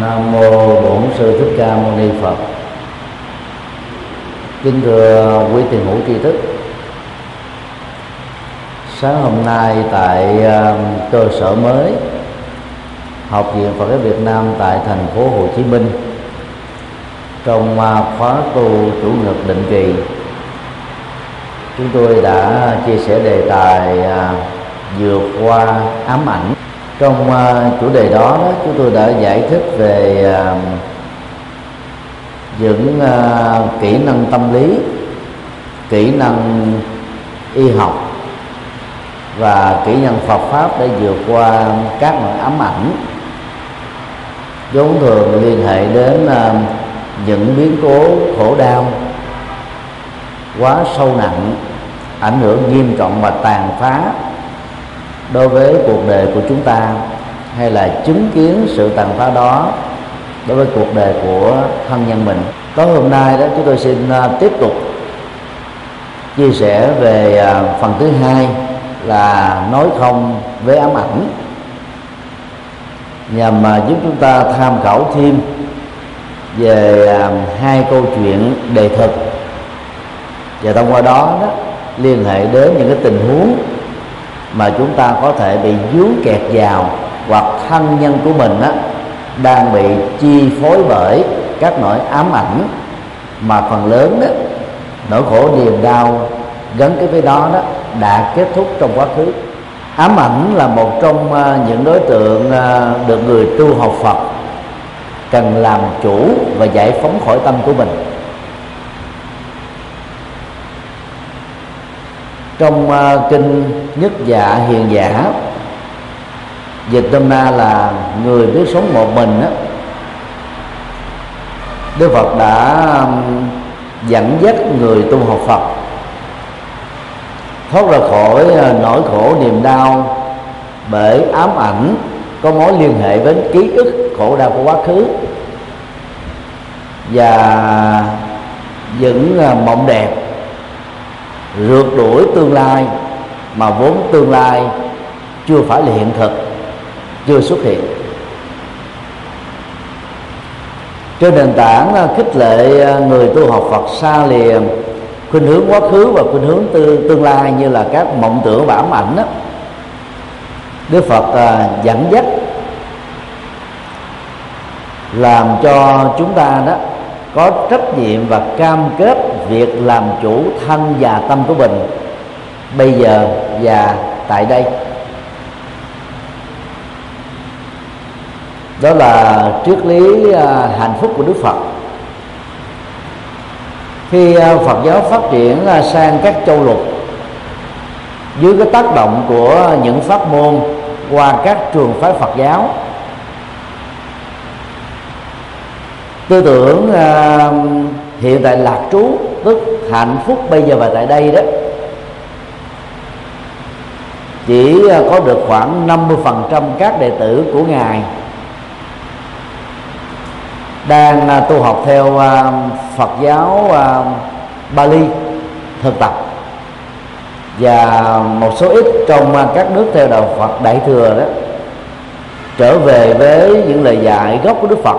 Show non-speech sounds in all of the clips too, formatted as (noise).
Nam mô Bổn sư Thích Ca Mâu Ni Phật. Kính thưa quý tiền hữu tri thức. Sáng hôm nay tại um, cơ sở mới Học viện Phật giáo Việt Nam tại thành phố Hồ Chí Minh, trong à, khóa tu chủ nhật định kỳ, chúng tôi đã chia sẻ đề tài à, vượt qua ám ảnh trong uh, chủ đề đó, đó chúng tôi đã giải thích về uh, những uh, kỹ năng tâm lý kỹ năng y học và kỹ năng Phật pháp để vượt qua các nỗi ám ảnh. Vốn thường liên hệ đến uh, những biến cố khổ đau quá sâu nặng ảnh hưởng nghiêm trọng và tàn phá đối với cuộc đời của chúng ta, hay là chứng kiến sự tàn phá đó đối với cuộc đời của thân nhân mình. Tối hôm nay đó, chúng tôi xin à, tiếp tục chia sẻ về à, phần thứ hai là nói không với ám ảnh, nhằm à, giúp chúng ta tham khảo thêm về hai câu chuyện đề thực. Và thông qua đó đó, liên hệ đến những cái tình huống mà chúng ta có thể bị dướng kẹt vào hoặc thân nhân của mình á, đang bị chi phối bởi các nỗi ám ảnh. Mà phần lớn đó nỗi khổ niềm đau gắn cái với đó đó đã kết thúc trong quá khứ. Ám ảnh là một trong à, những đối tượng à, được người tu học Phật cần làm chủ và giải phóng khỏi tâm của mình. Trong uh, kinh nhất dạ hiền dạ giả dịch tâm na là người biết sống một mình đó, Đức Phật đã um, dẫn dắt người tu học Phật. Thoát ra khỏi uh, nỗi khổ niềm đau bởi ám ảnh có mối liên hệ với ký ức khổ đau của quá khứ. Và những uh, mộng đẹp rượt đuổi tương lai mà vốn tương lai chưa phải là hiện thực chưa xuất hiện. Trên nền tảng à, khích lệ à, người tu học Phật xa lìa khuynh hướng quá khứ và khuynh hướng tư, tương lai như là các mộng tưởng và ám ảnh đó Đức Phật à, dẫn dắt làm cho chúng ta đó có trách nhiệm và cam kết việc làm chủ thân và tâm của mình bây giờ và tại đây. Đó là triết lý à, hạnh phúc của đức phật. Khi à, phật giáo phát triển à, sang các châu lục dưới cái tác động của những pháp môn qua các trường phái phật giáo tư tưởng uh, hiện tại lạc trú tức hạnh phúc bây giờ và tại đây đó. Chỉ à, có được khoảng 50% các đệ tử của ngài. Đang à, tu học theo à, Phật giáo Bali, thực tập. Và một số ít trong các nước theo đạo Phật Đại thừa đó, trở về với những lời dạy gốc của Đức Phật.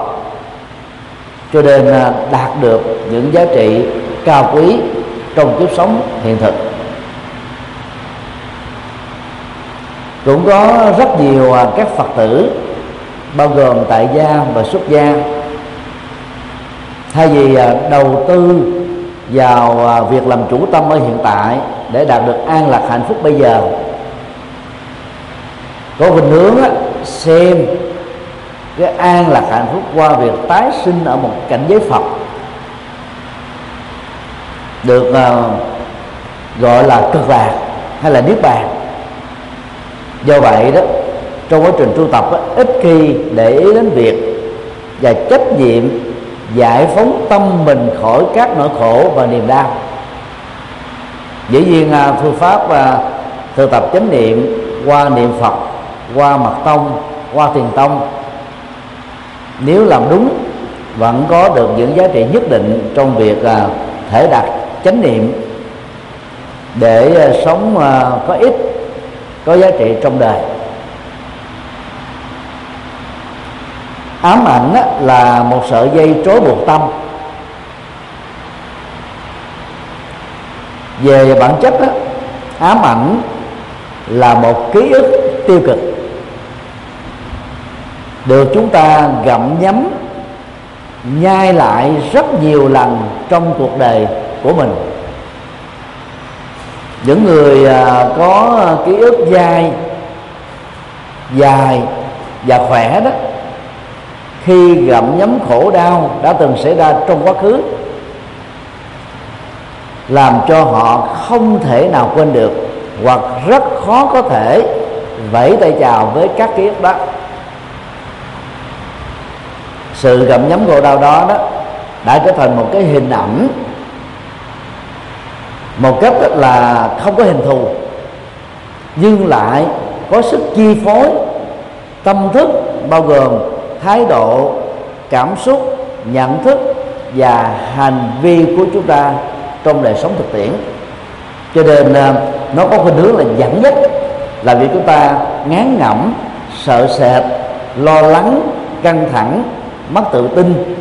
Cho nên đạt được những giá trị cao quý trong kiếp sống hiện thực. Cũng có rất nhiều à, các phật tử, bao gồm tại gia và xuất gia, thay vì à, đầu tư vào à, việc làm chủ tâm ở hiện tại để đạt được an lạc hạnh phúc bây giờ, có hình hướng xem cái an lạc hạnh phúc qua việc tái sinh ở một cảnh giới phật được uh, gọi là cực lạc hay là niết bàn do vậy đó trong quá trình tu tập đó, ít khi để ý đến việc và trách nhiệm giải phóng tâm mình khỏi các nỗi khổ và niềm đau dĩ nhiên uh, phương pháp uh, thực tập chánh niệm qua niệm phật qua mật tông qua tiền tông nếu làm đúng vẫn có được những giá trị nhất định trong việc à, thể đạt chánh niệm để ờ, sống ờ, có ích có giá trị trong đời. Ám ảnh là một sợi dây trói buộc tâm. Về bản chất đó, ám ảnh là một ký ức tiêu cực được chúng ta gặm nhấm nhai lại rất nhiều lần trong cuộc đời của mình. Những người à, có ký ức dai, dài và khỏe đó, khi gặm nhấm khổ đau đã từng xảy ra trong quá khứ, làm cho họ không thể nào quên được hoặc rất khó có thể vẫy tay chào với các ký ức đó. Sự gặm nhấm khổ đau đó đó đã trở thành một cái hình ảnh một cách là không có hình thù, nhưng lại có sức chi phối, tâm thức, bao gồm thái độ, cảm xúc, nhận thức và hành vi của chúng ta trong đời sống thực tiễn. Cho nên à, nó có khuynh hướng là dẫn dắt, là việc chúng ta ngán ngẩm, sợ sệt, lo lắng, căng thẳng, mất tự tin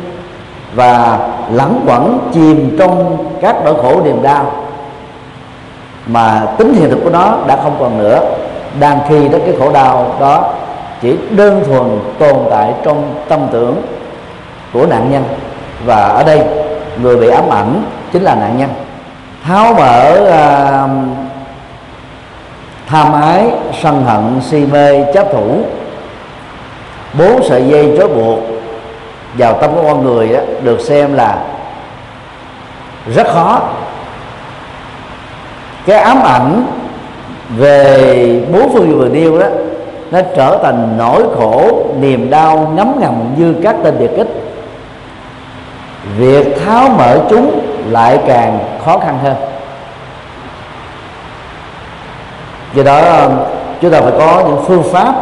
và lẳng quẩn chìm trong các nỗi khổ niềm đau mà tính hiện thực của nó đã không còn nữa. Đang khi đó cái khổ đau đó chỉ đơn thuần tồn tại trong tâm tưởng của nạn nhân. Và ở đây người bị ám ảnh chính là nạn nhân. Tháo mở uh, tham ái sân hận si mê chấp thủ bốn sợi dây trói buộc vào tâm của con người đó, được xem là rất khó cái ám ảnh về bốn phương vừa nêu đó, nó trở thành nỗi khổ, niềm đau ngấm ngầm như các tên biệt kích. Việc tháo mở chúng lại càng khó khăn hơn. Do đó, chúng ta phải có những phương pháp,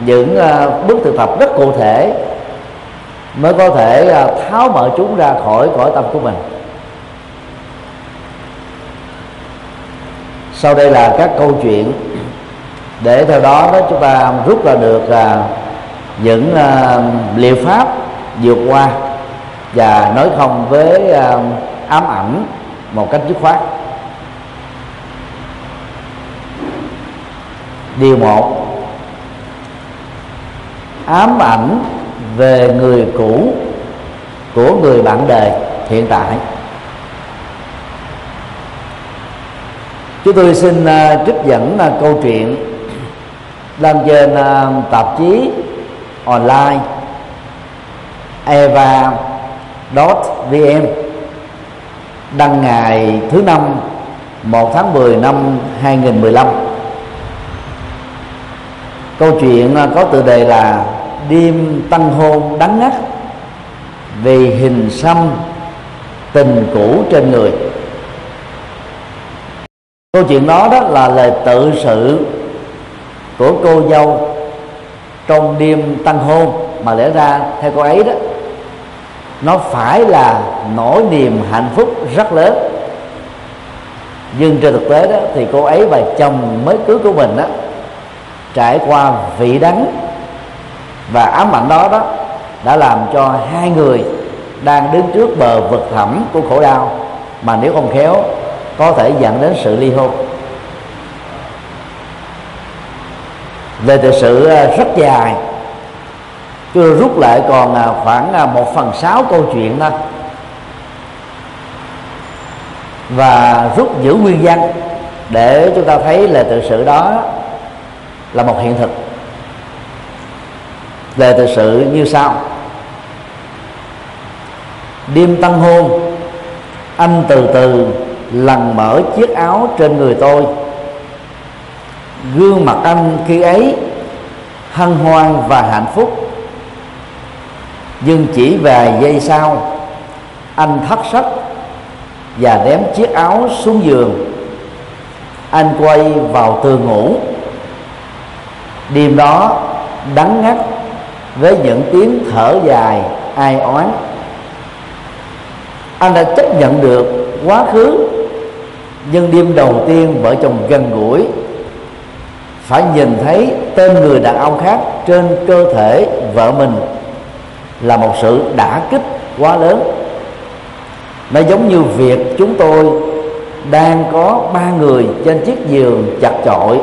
những à, bước thực tập rất cụ thể mới có thể à, tháo mở chúng ra khỏi cõi tâm của mình. Sau đây là các câu chuyện. Để theo đó đó chúng ta rút ra được uh, những à, liệu pháp vượt qua và nói không với à, ám ảnh một cách dứt khoát. Điều một ám ảnh về người cũ của người bạn đời hiện tại. Chúng tôi xin uh, trích dẫn uh, câu chuyện đăng trên uh, tạp chí online eva vn đăng ngày thứ năm 1 tháng 10 năm 2015 câu chuyện à, có tựa đề là đêm tăng hôn đắng ngắt vì hình xăm tình cũ trên người câu chuyện đó đó là lời tự sự của cô dâu trong đêm tăng hôn. Mà lẽ ra, theo cô ấy đó, nó phải là nỗi niềm hạnh phúc rất lớn. Nhưng trên thực tế đó, thì cô ấy và chồng mới cưới của mình đó trải qua vị đắng và ám ảnh đó đó, đã làm cho hai người đang đứng trước bờ vực thẳm của khổ đau. Mà nếu không khéo có thể dẫn đến sự ly hôn. Về thực sự à, rất dài tôi rút lại còn à, khoảng à, một phần sáu câu chuyện đó. Và rút giữ nguyên văn để chúng ta thấy là tự sự đó là một hiện thực. Lời tự sự như sau. Đêm tân hôn, anh từ từ lần mở chiếc áo trên người tôi. Gương mặt anh khi ấy hân hoan và hạnh phúc. Nhưng chỉ vài giây sau, anh thất sắc và ném chiếc áo xuống giường. Anh quay vào tường ngủ. Đêm đó, đắng ngắt với những tiếng thở dài, ai oán. Anh đã chấp nhận được quá khứ nhưng đêm đầu tiên vợ chồng gần gũi, phải nhìn thấy tên người đàn ông khác trên cơ thể vợ mình là một sự đả kích quá lớn. Nó giống như việc chúng tôi đang có ba người trên chiếc giường chặt chội.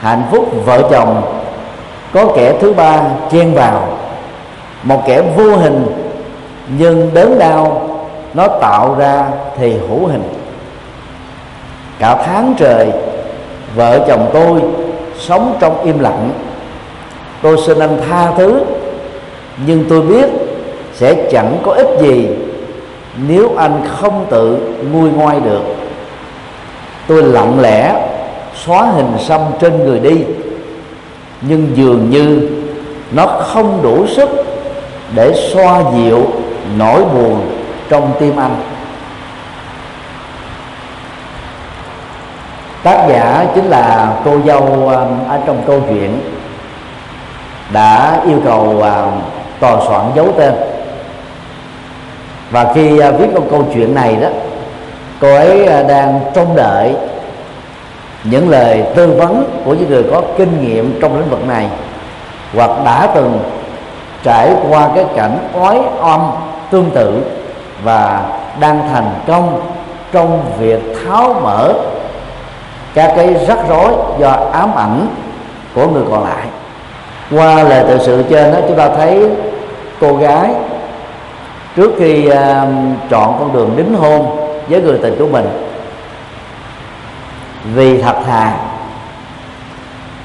Hạnh phúc vợ chồng có kẻ thứ ba chen vào, một kẻ vô hình, nhưng đớn đau nó tạo ra thì hữu hình cả tháng trời, vợ chồng tôi sống trong im lặng. Tôi xin anh tha thứ, nhưng tôi biết sẽ chẳng có ích gì nếu anh không tự nguôi ngoai được. Tôi lặng lẽ xóa hình xăm trên người đi, nhưng dường như nó không đủ sức để xoa dịu nỗi buồn trong tim anh. Tác giả chính là cô dâu um, ở trong câu chuyện đã yêu cầu um, tòa soạn giấu tên. Và khi uh, viết câu câu chuyện này đó, cô ấy uh, đang trông đợi những lời tư vấn của những người có kinh nghiệm trong lĩnh vực này, hoặc đã từng trải qua cái cảnh oái om tương tự và đang thành công trong việc tháo mở các cái rắc rối do ám ảnh của người còn lại. Qua lời tự sự trên đó chúng ta thấy cô gái trước khi uh, chọn con đường đính hôn với người tình của mình vì thật thà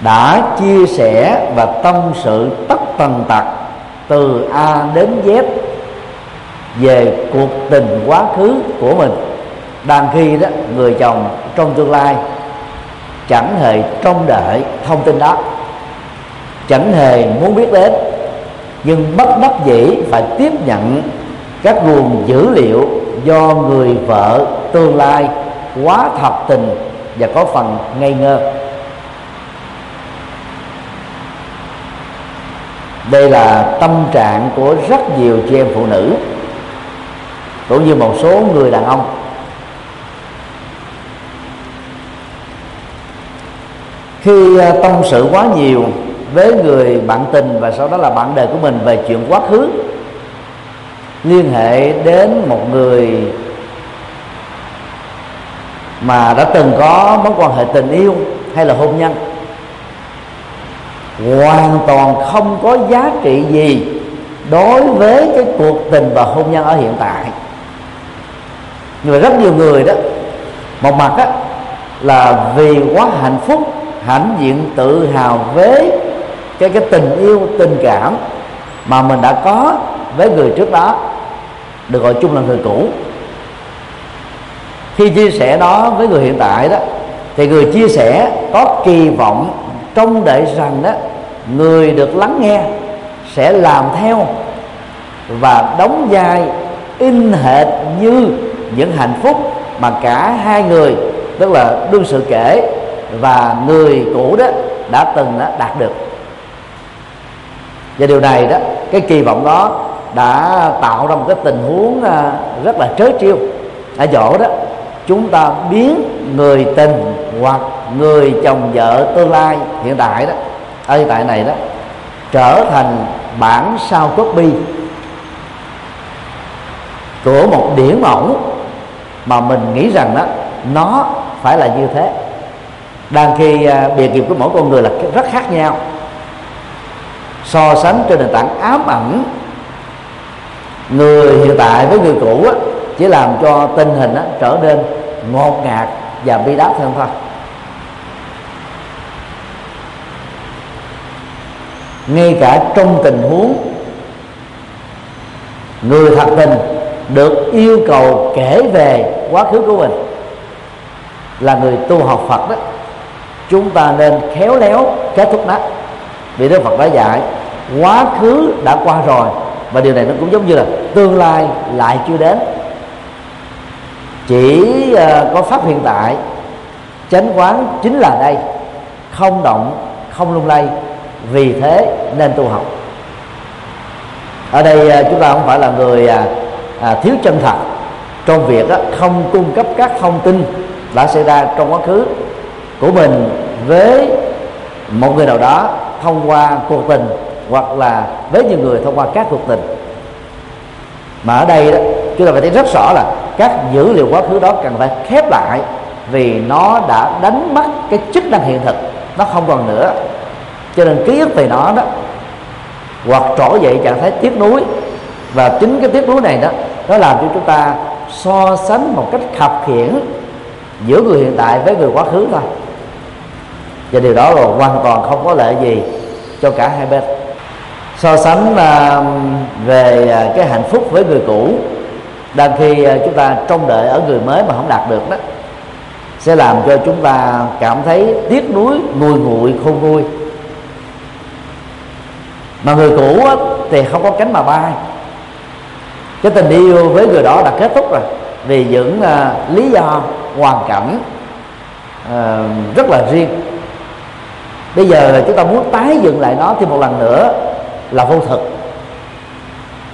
đã chia sẻ và tâm sự tất tần tật từ A đến Z về cuộc tình quá khứ của mình đang khi đó người chồng trong tương lai chẳng hề trông đợi thông tin đó. Chẳng hề muốn biết đến, nhưng bất đắc dĩ phải tiếp nhận các nguồn dữ liệu do người vợ tương lai quá thật tình và có phần ngây ngơ. Đây là tâm trạng của rất nhiều chị em phụ nữ, cũng như một số người đàn ông. Khi ờ, tâm sự quá nhiều với người bạn tình và sau đó là bạn đời của mình về chuyện quá khứ, liên hệ đến một người mà đã từng có mối quan hệ tình yêu hay là hôn nhân, hoàn toàn không có giá trị gì đối với cái cuộc tình và hôn nhân ở hiện tại. Nhưng mà rất nhiều người đó, một mặt á, là vì quá hạnh phúc hãnh diện tự hào với cái cái tình yêu, tình cảm mà mình đã có với người trước đó, được gọi chung là người cũ. Khi chia sẻ đó với người hiện tại đó, thì người chia sẻ có kỳ vọng trông đợi rằng đó, người được lắng nghe sẽ làm theo và đóng vai in hệt như những hạnh phúc mà cả hai người, tức là đương sự kể và người cũ đó đã từng đó đạt được. Và điều này đó, cái kỳ vọng đó đã tạo ra một cái tình huống à, rất là trớ trêu. Ở chỗ đó, chúng ta biến người tình hoặc người chồng vợ tương lai hiện tại đó, ở hiện tại này đó, trở thành bản sao copy của một điển mẫu mà mình nghĩ rằng đó, nó phải là như thế đang khi à, bề nghiệp của mỗi con người là rất khác nhau. So sánh trên nền tảng ám ảnh người hiện tại với người cũ á, chỉ làm cho tình hình á, trở nên ngột ngạt và bi đát hơn thôi. Ngay cả trong tình huống người thật tình được yêu cầu kể về quá khứ của mình là người tu học Phật đó chúng ta nên khéo léo kết thúc nó. Vì Đức Phật đã dạy, quá khứ đã qua rồi, và điều này nó cũng giống như là tương lai lại chưa đến. Chỉ ờ, có pháp hiện tại, chánh quán chính là đây, không động, không lung lay, vì thế nên tu học. Ở đây ờ, chúng ta không phải là người à, à, thiếu chân thật. Trong việc không cung cấp các thông tin đã xảy ra trong quá khứ của mình với một người nào đó thông qua cuộc tình hoặc là với nhiều người thông qua các cuộc tình. Mà ở đây đó, chúng ta phải thấy rất rõ là các dữ liệu quá khứ đó cần phải khép lại vì nó đã đánh mất cái chức năng hiện thực. Nó không còn nữa. Cho nên ký ức về nó đó, hoặc trỗi dậy trạng thái tiếc nuối. Và chính cái tiếc nuối này đó, nó làm cho chúng ta so sánh một cách khập khiển giữa người hiện tại với người quá khứ thôi và điều đó là hoàn toàn không có lợi gì cho cả hai bên. So sánh um, về à, cái hạnh phúc với người cũ, đang khi à, chúng ta trông đợi ở người mới mà không đạt được đó, sẽ làm cho chúng ta cảm thấy tiếc nuối, nguôi nguội, khôn nguôi. Mà người cũ thì không có cánh mà bay. Cái tình yêu với người đó đã kết thúc rồi, vì những à, lý do, hoàn cảnh rất là riêng bây giờ chúng ta muốn tái dựng lại nó thêm một lần nữa là vô thực.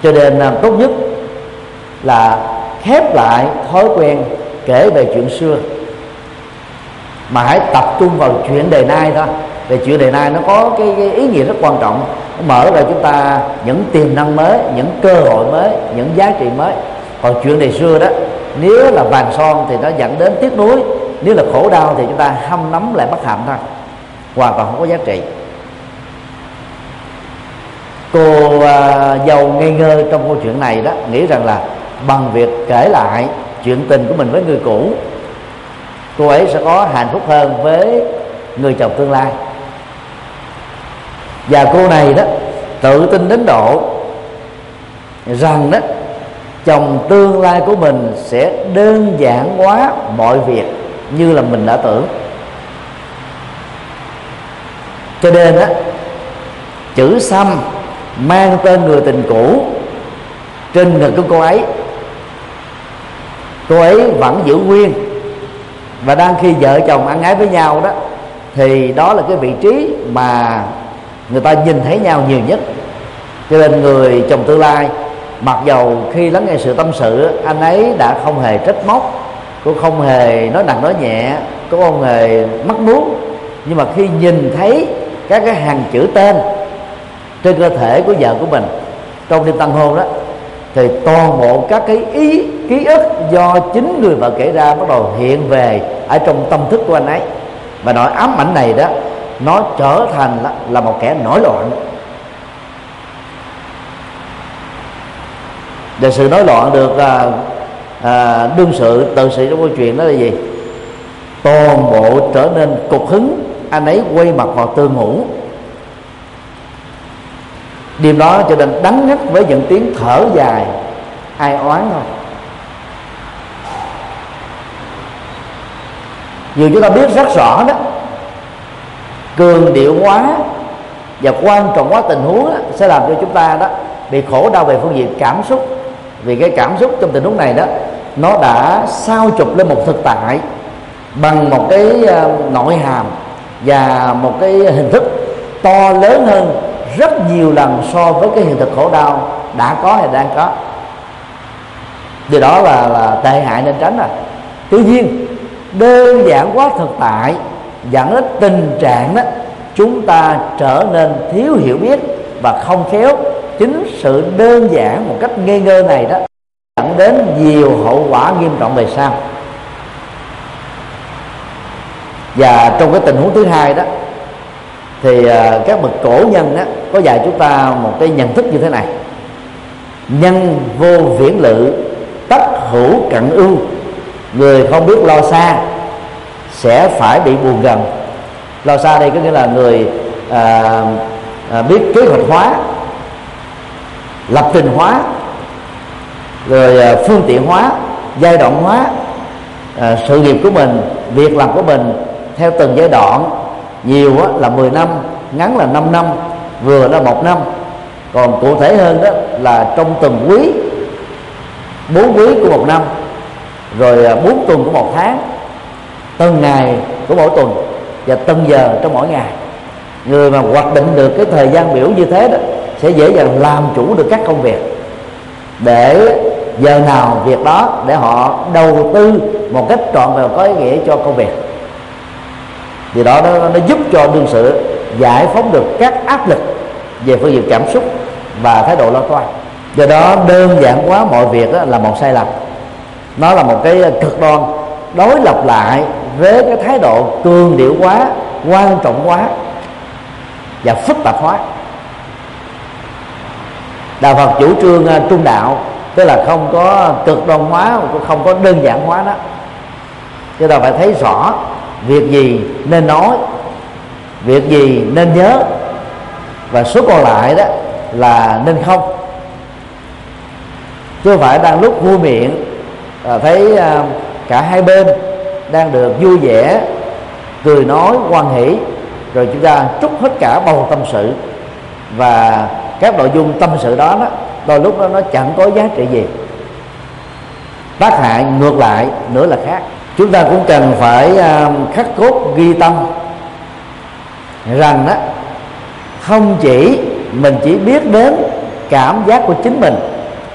Cho nên à, tốt nhất là khép lại thói quen kể về chuyện xưa. Mà hãy tập trung vào chuyện đề nay thôi. Về chuyện đề nay nó có cái, cái ý nghĩa rất quan trọng. Nó mở ra chúng ta những tiềm năng mới những cơ hội mới những giá trị mới. Còn chuyện đề xưa đó nếu là vàng son thì nó dẫn đến tiếc nuối nếu là khổ đau thì chúng ta hâm nắm lại bất hạnh thôi hoàn toàn không có giá trị. Cô à, giàu ngây ngơ trong câu chuyện này đó nghĩ rằng là bằng việc kể lại chuyện tình của mình với người cũ cô ấy sẽ có hạnh phúc hơn với người chồng tương lai. Và cô này đó tự tin đến độ rằng đó chồng tương lai của mình sẽ đơn giản hóa mọi việc như là mình đã tưởng cho nên á, chữ xăm mang tên người tình cũ trên ngực của cô ấy. Cô ấy vẫn giữ nguyên và đang khi vợ chồng ăn ái với nhau đó, thì đó là cái vị trí mà người ta nhìn thấy nhau nhiều nhất. Cho nên người chồng tương lai, mặc dầu khi lắng nghe sự tâm sự, anh ấy đã không hề trách móc, cũng không hề nói nặng nói nhẹ, cũng không hề mắc muốn. Nhưng mà khi nhìn thấy các cái hàng chữ tên trên cơ thể của vợ của mình. Trong đêm tân hôn đó thì toàn bộ các cái ý ký ức do chính người vợ kể ra bắt đầu hiện về ở trong tâm thức của anh ấy. Và nỗi ám ảnh này đó nó trở thành là, là một kẻ nổi loạn. Và sự nổi loạn được à, à, đương sự tự sự trong câu chuyện đó là gì? Toàn bộ trở nên cục hứng anh ấy quay mặt vào tường ngủ. Điều đó cho nên đắng ngắt với những tiếng thở dài. Ai oán thôi dù chúng ta biết rất rõ đó cường điệu quá và quan trọng quá tình huống đó, sẽ làm cho chúng ta đó bị khổ đau về phương diện cảm xúc. Vì cái cảm xúc trong tình huống này đó nó đã sao chụp lên một thực tại bằng một cái uh, nội hàm và một cái hình thức to lớn hơn rất nhiều lần so với cái hiện thực khổ đau đã có hay đang có. Điều đó là, là tệ hại nên tránh rồi. Tuy nhiên đơn giản quá thực tại dẫn đến tình trạng đó chúng ta trở nên thiếu hiểu biết và không khéo. Chính sự đơn giản một cách ngây ngơ này đó dẫn đến nhiều hậu quả nghiêm trọng về sau và trong cái tình huống thứ hai đó thì ờ, các bậc cổ nhân đó có dạy chúng ta một cái nhận thức như thế này. Nhân vô viễn lự tất hữu cận ưu. Người không biết lo xa sẽ phải bị buồn gần. Lo xa đây có nghĩa là người à, à, biết kế hoạch hóa lập trình hóa rồi à, phương tiện hóa giai đoạn hóa à, sự nghiệp của mình việc làm của mình theo từng giai đoạn, nhiều là 10 năm, ngắn là 5 năm, vừa là một năm. Còn cụ thể hơn đó là trong từng quý, bốn quý của một năm, rồi à, bốn tuần của một tháng, từng ngày của mỗi tuần, và từng giờ trong mỗi ngày. Người mà hoạch định được cái thời gian biểu như thế đó sẽ dễ dàng làm chủ được các công việc. Để giờ nào việc đó để họ đầu tư một cách trọn vẹn có ý nghĩa cho công việc thì đó nó, nó giúp cho đương sự giải phóng được các áp lực về phương diện cảm xúc và thái độ lo toan. Do đó đơn giản quá mọi việc là một sai lầm. Nó là một cái cực đoan đối lập lại với cái thái độ cường điệu quá quan trọng quá và phức tạp hóa. Đạo phật chủ trương à, trung đạo tức là không có cực đoan hóa không có đơn giản hóa đó. Chúng ta phải thấy rõ việc gì nên nói việc gì nên nhớ và số còn lại đó là nên không. Chứ không phải đang lúc vui miệng à, thấy à, cả hai bên đang được vui vẻ cười nói quan hỷ rồi chúng ta trút hết cả bầu tâm sự. Và các nội dung tâm sự đó, đó đôi lúc đó nó chẳng có giá trị gì. Tác hại ngược lại nữa là khác chúng ta cũng cần phải à, khắc cốt ghi tâm rằng đó, không chỉ mình chỉ biết đến cảm giác của chính mình,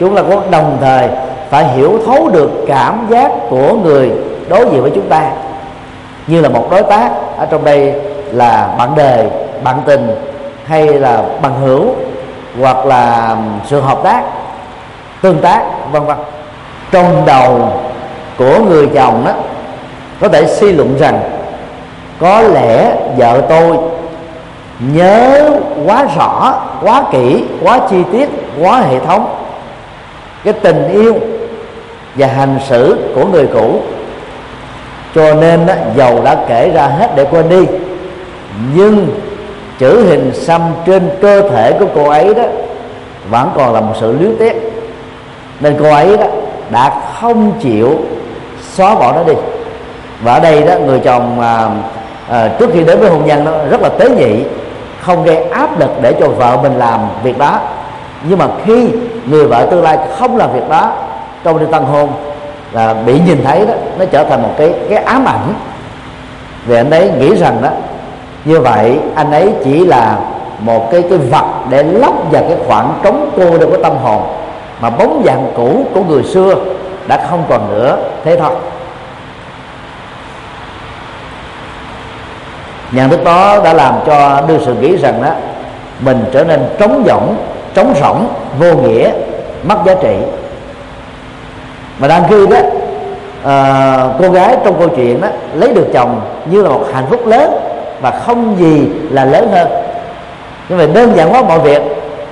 chúng ta cũng đồng thời phải hiểu thấu được cảm giác của người đối diện với chúng ta. Như là một đối tác ở trong đây là bạn đời bạn tình hay là bằng hữu hoặc là sự hợp tác, tương tác, vân vân. Trong đầu của người chồng đó có thể suy luận rằng có lẽ vợ tôi nhớ quá rõ quá kỹ quá chi tiết quá hệ thống. Cái tình yêu và hành xử của người cũ. Cho nên đó, dầu đã kể ra hết để quên đi. Nhưng chữ hình xăm trên cơ thể của cô ấy đó vẫn còn là một sự luyến tiếc. Nên cô ấy đó đã không chịu xóa bỏ nó đi và ở đây đó người chồng à, à, trước khi đến với hôn nhân nó rất là tế nhị không gây áp lực để cho vợ mình làm việc đó. Nhưng mà khi người vợ tương lai không làm việc đó trong đêm tân hôn là bị nhìn thấy đó nó trở thành một cái cái ám ảnh. Vì anh ấy nghĩ rằng đó như vậy anh ấy chỉ là một cái cái vật để lấp vào cái khoảng trống cô đơn của tâm hồn mà bóng dạng cũ của người xưa đã không còn nữa. Thế thôi. Nhận thức đó đã làm cho đưa sự nghĩ rằng đó mình trở nên trống rỗng trống rỗng vô nghĩa mất giá trị. Mà đang khi đó à, cô gái trong câu chuyện đó lấy được chồng như là một hạnh phúc lớn và không gì là lớn hơn. Nhưng mà đơn giản quá mọi việc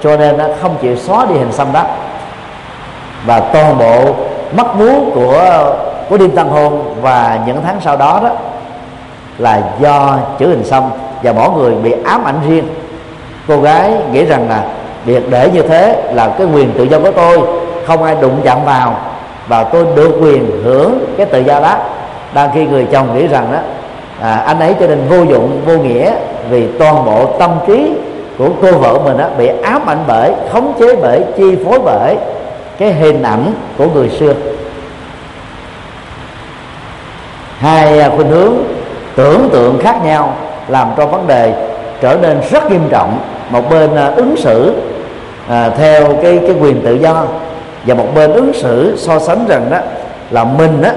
cho nên nó không chịu xóa đi hình xăm đó. Và toàn bộ mất muốn của của đêm tân hôn và những tháng sau đó đó là do chữ hình xăm và mỗi người bị ám ảnh riêng. Cô gái nghĩ rằng là việc để như thế là cái quyền tự do của tôi không ai đụng chạm vào và tôi được quyền hưởng cái tự do đó. Đang khi người chồng nghĩ rằng đó à, anh ấy cho nên vô dụng vô nghĩa vì toàn bộ tâm trí của cô vợ mình đó bị ám ảnh bởi khống chế bởi chi phối bởi cái hình ảnh của người xưa. Hai à, khuynh hướng tưởng tượng khác nhau làm cho vấn đề trở nên rất nghiêm trọng. Một bên à, ứng xử à, theo cái cái quyền tự do và một bên ứng xử so sánh rằng đó là mình á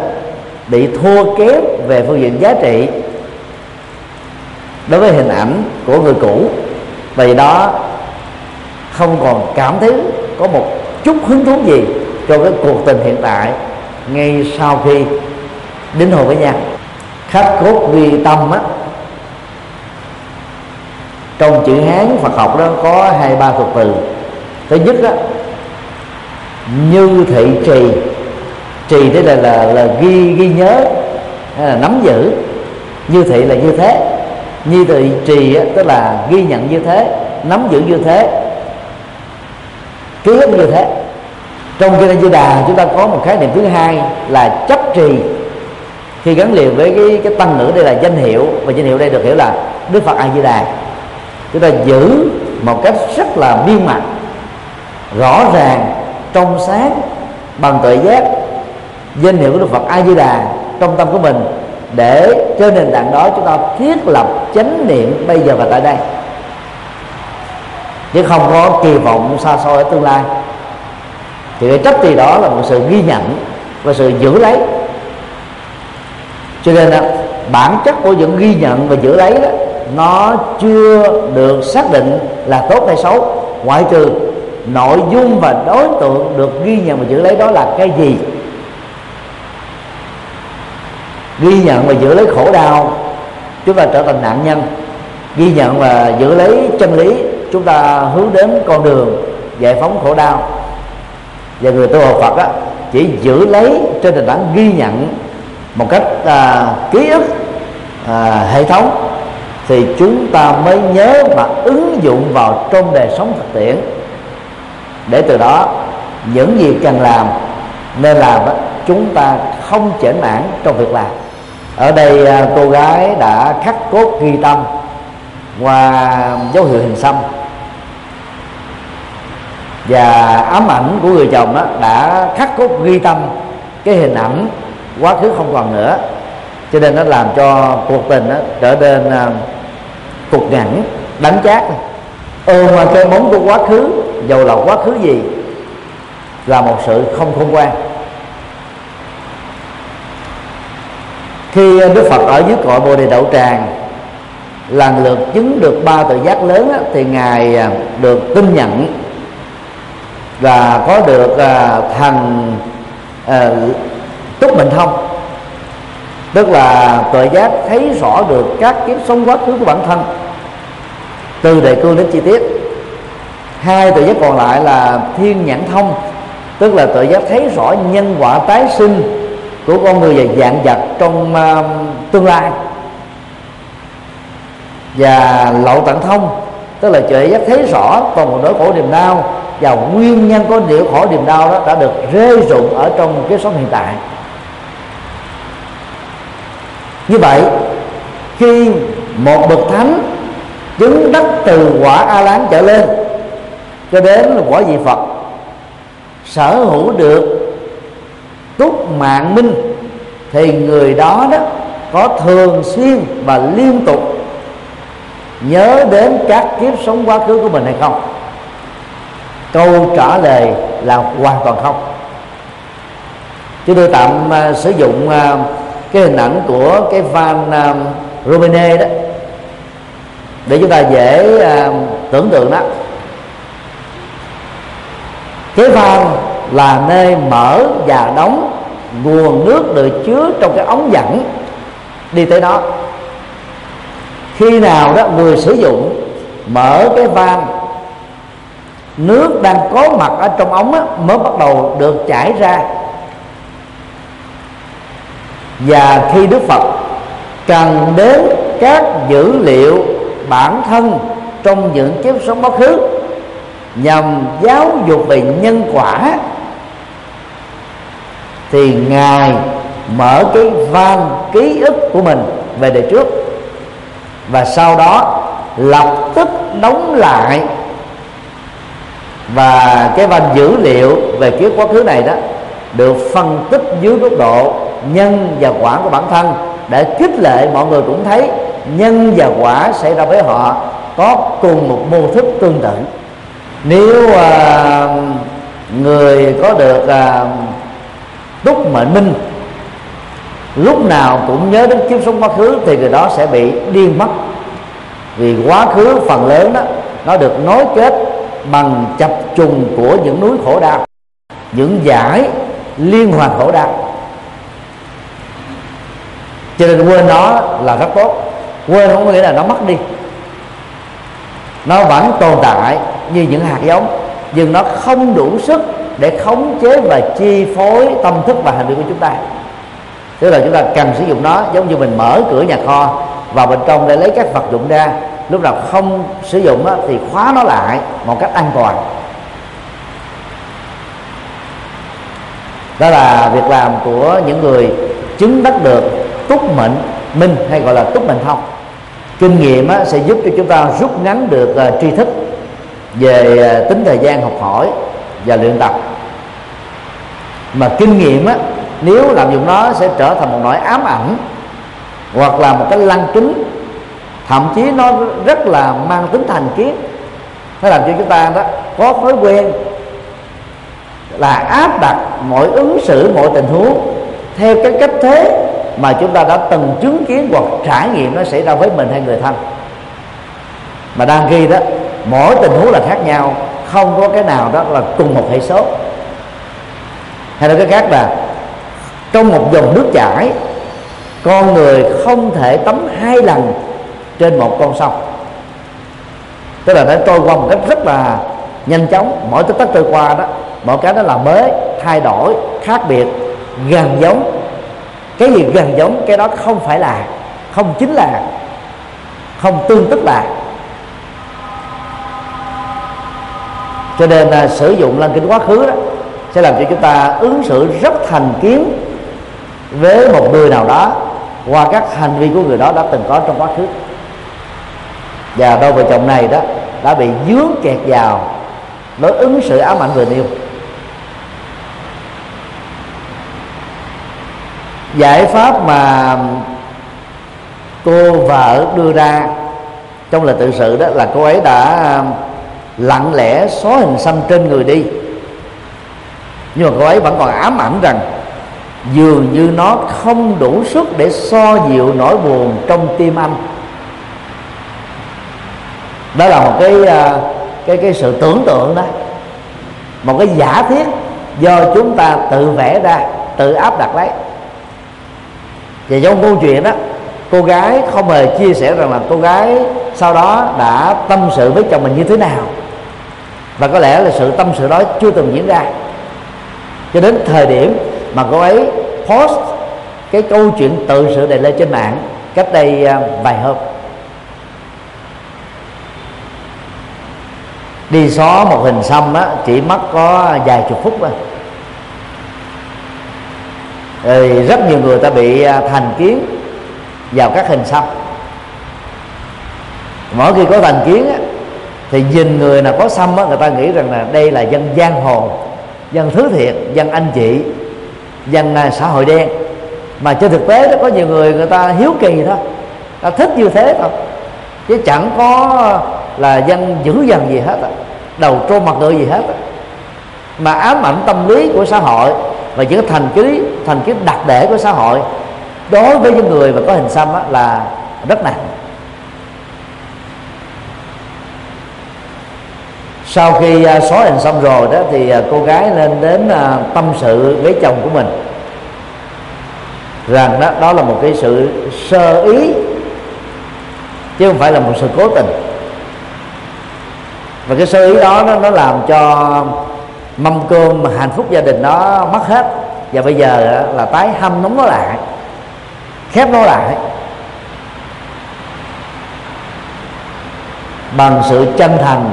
bị thua kém về phương diện giá trị đối với hình ảnh của người cũ. Vì đó không còn cảm thấy có một chút hứng thú gì cho cái cuộc tình hiện tại ngay sau khi đính hôn với nhau khắc cốt ghi tâm á. Trong chữ hán phật học đó có hai ba thuật từ. Thứ nhất đó như thị trì. Trì thế là là, là ghi ghi nhớ hay là nắm giữ. Như thị là như thế. Như thị trì á, tức là ghi nhận như thế nắm giữ như thế ký ức như thế. Trong kinh di đà chúng ta có một khái niệm thứ hai là chấp trì khi gắn liền với cái cái tăng ngữ đây là danh hiệu, và danh hiệu đây được hiểu là đức phật a di đà chúng ta giữ một cách rất là biên mặt rõ ràng, trong sáng, bằng tuệ giác, danh hiệu của đức phật a di đà trong tâm của mình để trên nền tảng đó chúng ta thiết lập chánh niệm bây giờ và tại đây. Chứ không có kỳ vọng xa xôi ở tương lai. Thì cái trách gì đó là một sự ghi nhận và sự giữ lấy cho nên là bản chất của những ghi nhận và giữ lấy đó nó chưa được xác định là tốt hay xấu. Ngoại trừ nội dung và đối tượng được ghi nhận và giữ lấy đó là cái gì? Ghi nhận và giữ lấy khổ đau chúng ta trở thành nạn nhân. Ghi nhận và giữ lấy chân lý chúng ta hướng đến con đường giải phóng khổ đau. Và người tu học Phật á, chỉ giữ lấy trên nền tảng ghi nhận một cách à, ký ức à, hệ thống thì chúng ta mới nhớ và ứng dụng vào trong đời sống thực tiễn. Để từ đó những gì cần làm nên làm chúng ta không chểnh mãn trong việc làm. Ở đây à, cô gái đã khắc cốt ghi tâm qua dấu hiệu hình xăm. Và ám ảnh của người chồng đó đã khắc cốt ghi tâm cái hình ảnh quá khứ không còn nữa. Cho nên nó làm cho cuộc tình đó trở nên uh, cục ngẳng đánh chát. Ôm qua cái bóng của quá khứ dầu là quá khứ gì là một sự không khôn ngoan. Khi đức phật ở dưới cội bồ đề đậu tràng lần lượt chứng được ba tự giác lớn á, thì ngài à, được tin nhận và có được à, thành à, túc mệnh thông tức là tự giác thấy rõ được các kiếp sống quá khứ của bản thân. Từ đề cương đến chi tiết. Hai tự giác còn lại là thiên nhãn thông. Tức là tự giác thấy rõ nhân quả tái sinh của con người và dạng vật trong uh, tương lai. Và lậu tận thông. Tức là tuệ giác thấy rõ toàn bộ nỗi khổ niềm đau và nguyên nhân của nỗi khổ niềm đau đó đã được rơi rụng ở trong cái sống hiện tại như vậy khi một bậc thánh chứng đắc từ quả a lán trở lên cho đến quả vị phật sở hữu được túc mạng minh thì người đó đó có thường xuyên và liên tục nhớ đến các kiếp sống quá khứ của mình hay không? Câu trả lời là hoàn toàn không. Chúng tôi tạm uh, sử dụng uh, cái hình ảnh của cái van um, Romine đó. Để chúng ta dễ um, tưởng tượng đó. Cái van là nơi mở và đóng nguồn nước được chứa trong cái ống dẫn đi tới đó. Khi nào đó người sử dụng mở cái van nước đang có mặt ở trong ống á, mới bắt đầu được chảy ra và khi đức phật cần đến các dữ liệu bản thân trong những kiếp sống quá khứ nhằm giáo dục về nhân quả, thì ngài mở cái van ký ức của mình về đời trước. Và sau đó lập tức đóng lại và cái van dữ liệu về kiếp quá khứ này đó được phân tích dưới góc độ nhân và quả của bản thân. Để khích lệ mọi người cũng thấy nhân và quả xảy ra với họ có cùng một mô thức tương tự. Nếu uh, người có được uh, túc mệnh minh lúc nào cũng nhớ đến kiếp sống quá khứ thì người đó sẽ bị điên mất. Vì quá khứ phần lớn đó nó được nối kết bằng chập trùng của những núi khổ đau những giải liên hoàn khổ đau cho nên quên nó là rất tốt. Quên không có nghĩa là nó mất đi. Nó vẫn tồn tại như những hạt giống nhưng nó không đủ sức để khống chế và chi phối tâm thức và hành vi của chúng ta. Tức là chúng ta cần sử dụng nó giống như mình mở cửa nhà kho vào bên trong để lấy các vật dụng ra. Lúc nào không sử dụng đó, thì khóa nó lại một cách an toàn. Đó là việc làm của những người chứng đắc được túc mệnh minh hay gọi là túc mệnh thông kinh nghiệm á, sẽ giúp cho chúng ta rút ngắn được uh, tri thức về uh, tính thời gian học hỏi và luyện tập. Mà kinh nghiệm á, nếu làm dụng nó sẽ trở thành một nỗi ám ảnh hoặc là một cái lăng kính thậm chí nó rất là mang tính thành kiến. Nó làm cho chúng ta đó có thói quen là áp đặt mọi ứng xử mọi tình huống theo cái cách thế mà chúng ta đã từng chứng kiến hoặc trải nghiệm nó xảy ra với mình hay người thân. Mà đang ghi đó, mỗi tình huống là khác nhau, không có cái nào đó là cùng một hệ số. Hay là cái khác là, trong một dòng nước chảy, con người không thể tắm hai lần trên một con sông. Tức là nó trôi qua một cách rất là nhanh chóng, mỗi tích tắc trôi qua đó, mỗi cái đó là mới, thay đổi, khác biệt, gần giống cái gì gần giống, cái đó không phải là, không chính là, không tương tức là. Cho nên là sử dụng lăng kính quá khứ đó sẽ làm cho chúng ta ứng xử rất thành kiến với một người nào đó qua các hành vi của người đó đã từng có trong quá khứ. Và đôi vợ chồng này đó đã bị dướng kẹt vào lối ứng xử ám ảnh về yêu. Giải pháp mà cô vợ đưa ra trong lời tự sự đó là cô ấy đã um, lặng lẽ xóa hình xăm trên người đi. Nhưng mà cô ấy vẫn còn ám ảnh rằng dường như nó không đủ sức để so dịu nỗi buồn trong tim anh. Đó là một cái uh, cái cái sự tưởng tượng đó. Một cái giả thiết do chúng ta tự vẽ ra, tự áp đặt lấy và trong câu chuyện đó, cô gái không hề chia sẻ rằng là cô gái sau đó đã tâm sự với chồng mình như thế nào. Và có lẽ là sự tâm sự đó chưa từng diễn ra. Cho đến thời điểm mà cô ấy post cái câu chuyện tự sự này lên trên mạng cách đây à, vài hôm. Đi xóa một hình xăm á, chỉ mất có vài chục phút thôi rồi rất nhiều người ta bị à, thành kiến vào các hình xăm. Mỗi khi có thành kiến á, thì nhìn người nào có xăm á, người ta nghĩ rằng là đây là dân giang hồ dân thứ thiệt dân anh chị dân à, xã hội đen. Mà trên thực tế đó có nhiều người người ta hiếu kỳ thôi ta thích như thế thôi. Chứ chẳng có là dân dữ dằn gì hết đầu trô mặt ngựa gì hết mà ám ảnh tâm lý của xã hội và những thành kiến thành kiến đặc để của xã hội đối với những người mà có hình xăm là rất nặng. Sau khi à, xóa hình xăm rồi đó thì à, cô gái lên đến à, tâm sự với chồng của mình. Rằng đó đó là một cái sự sơ ý chứ không phải là một sự cố tình. Và cái sơ ý đó nó, nó làm cho mâm cơm hạnh phúc gia đình nó mất hết. Và bây giờ là tái hâm nóng nó lại khép nó lại bằng sự chân thành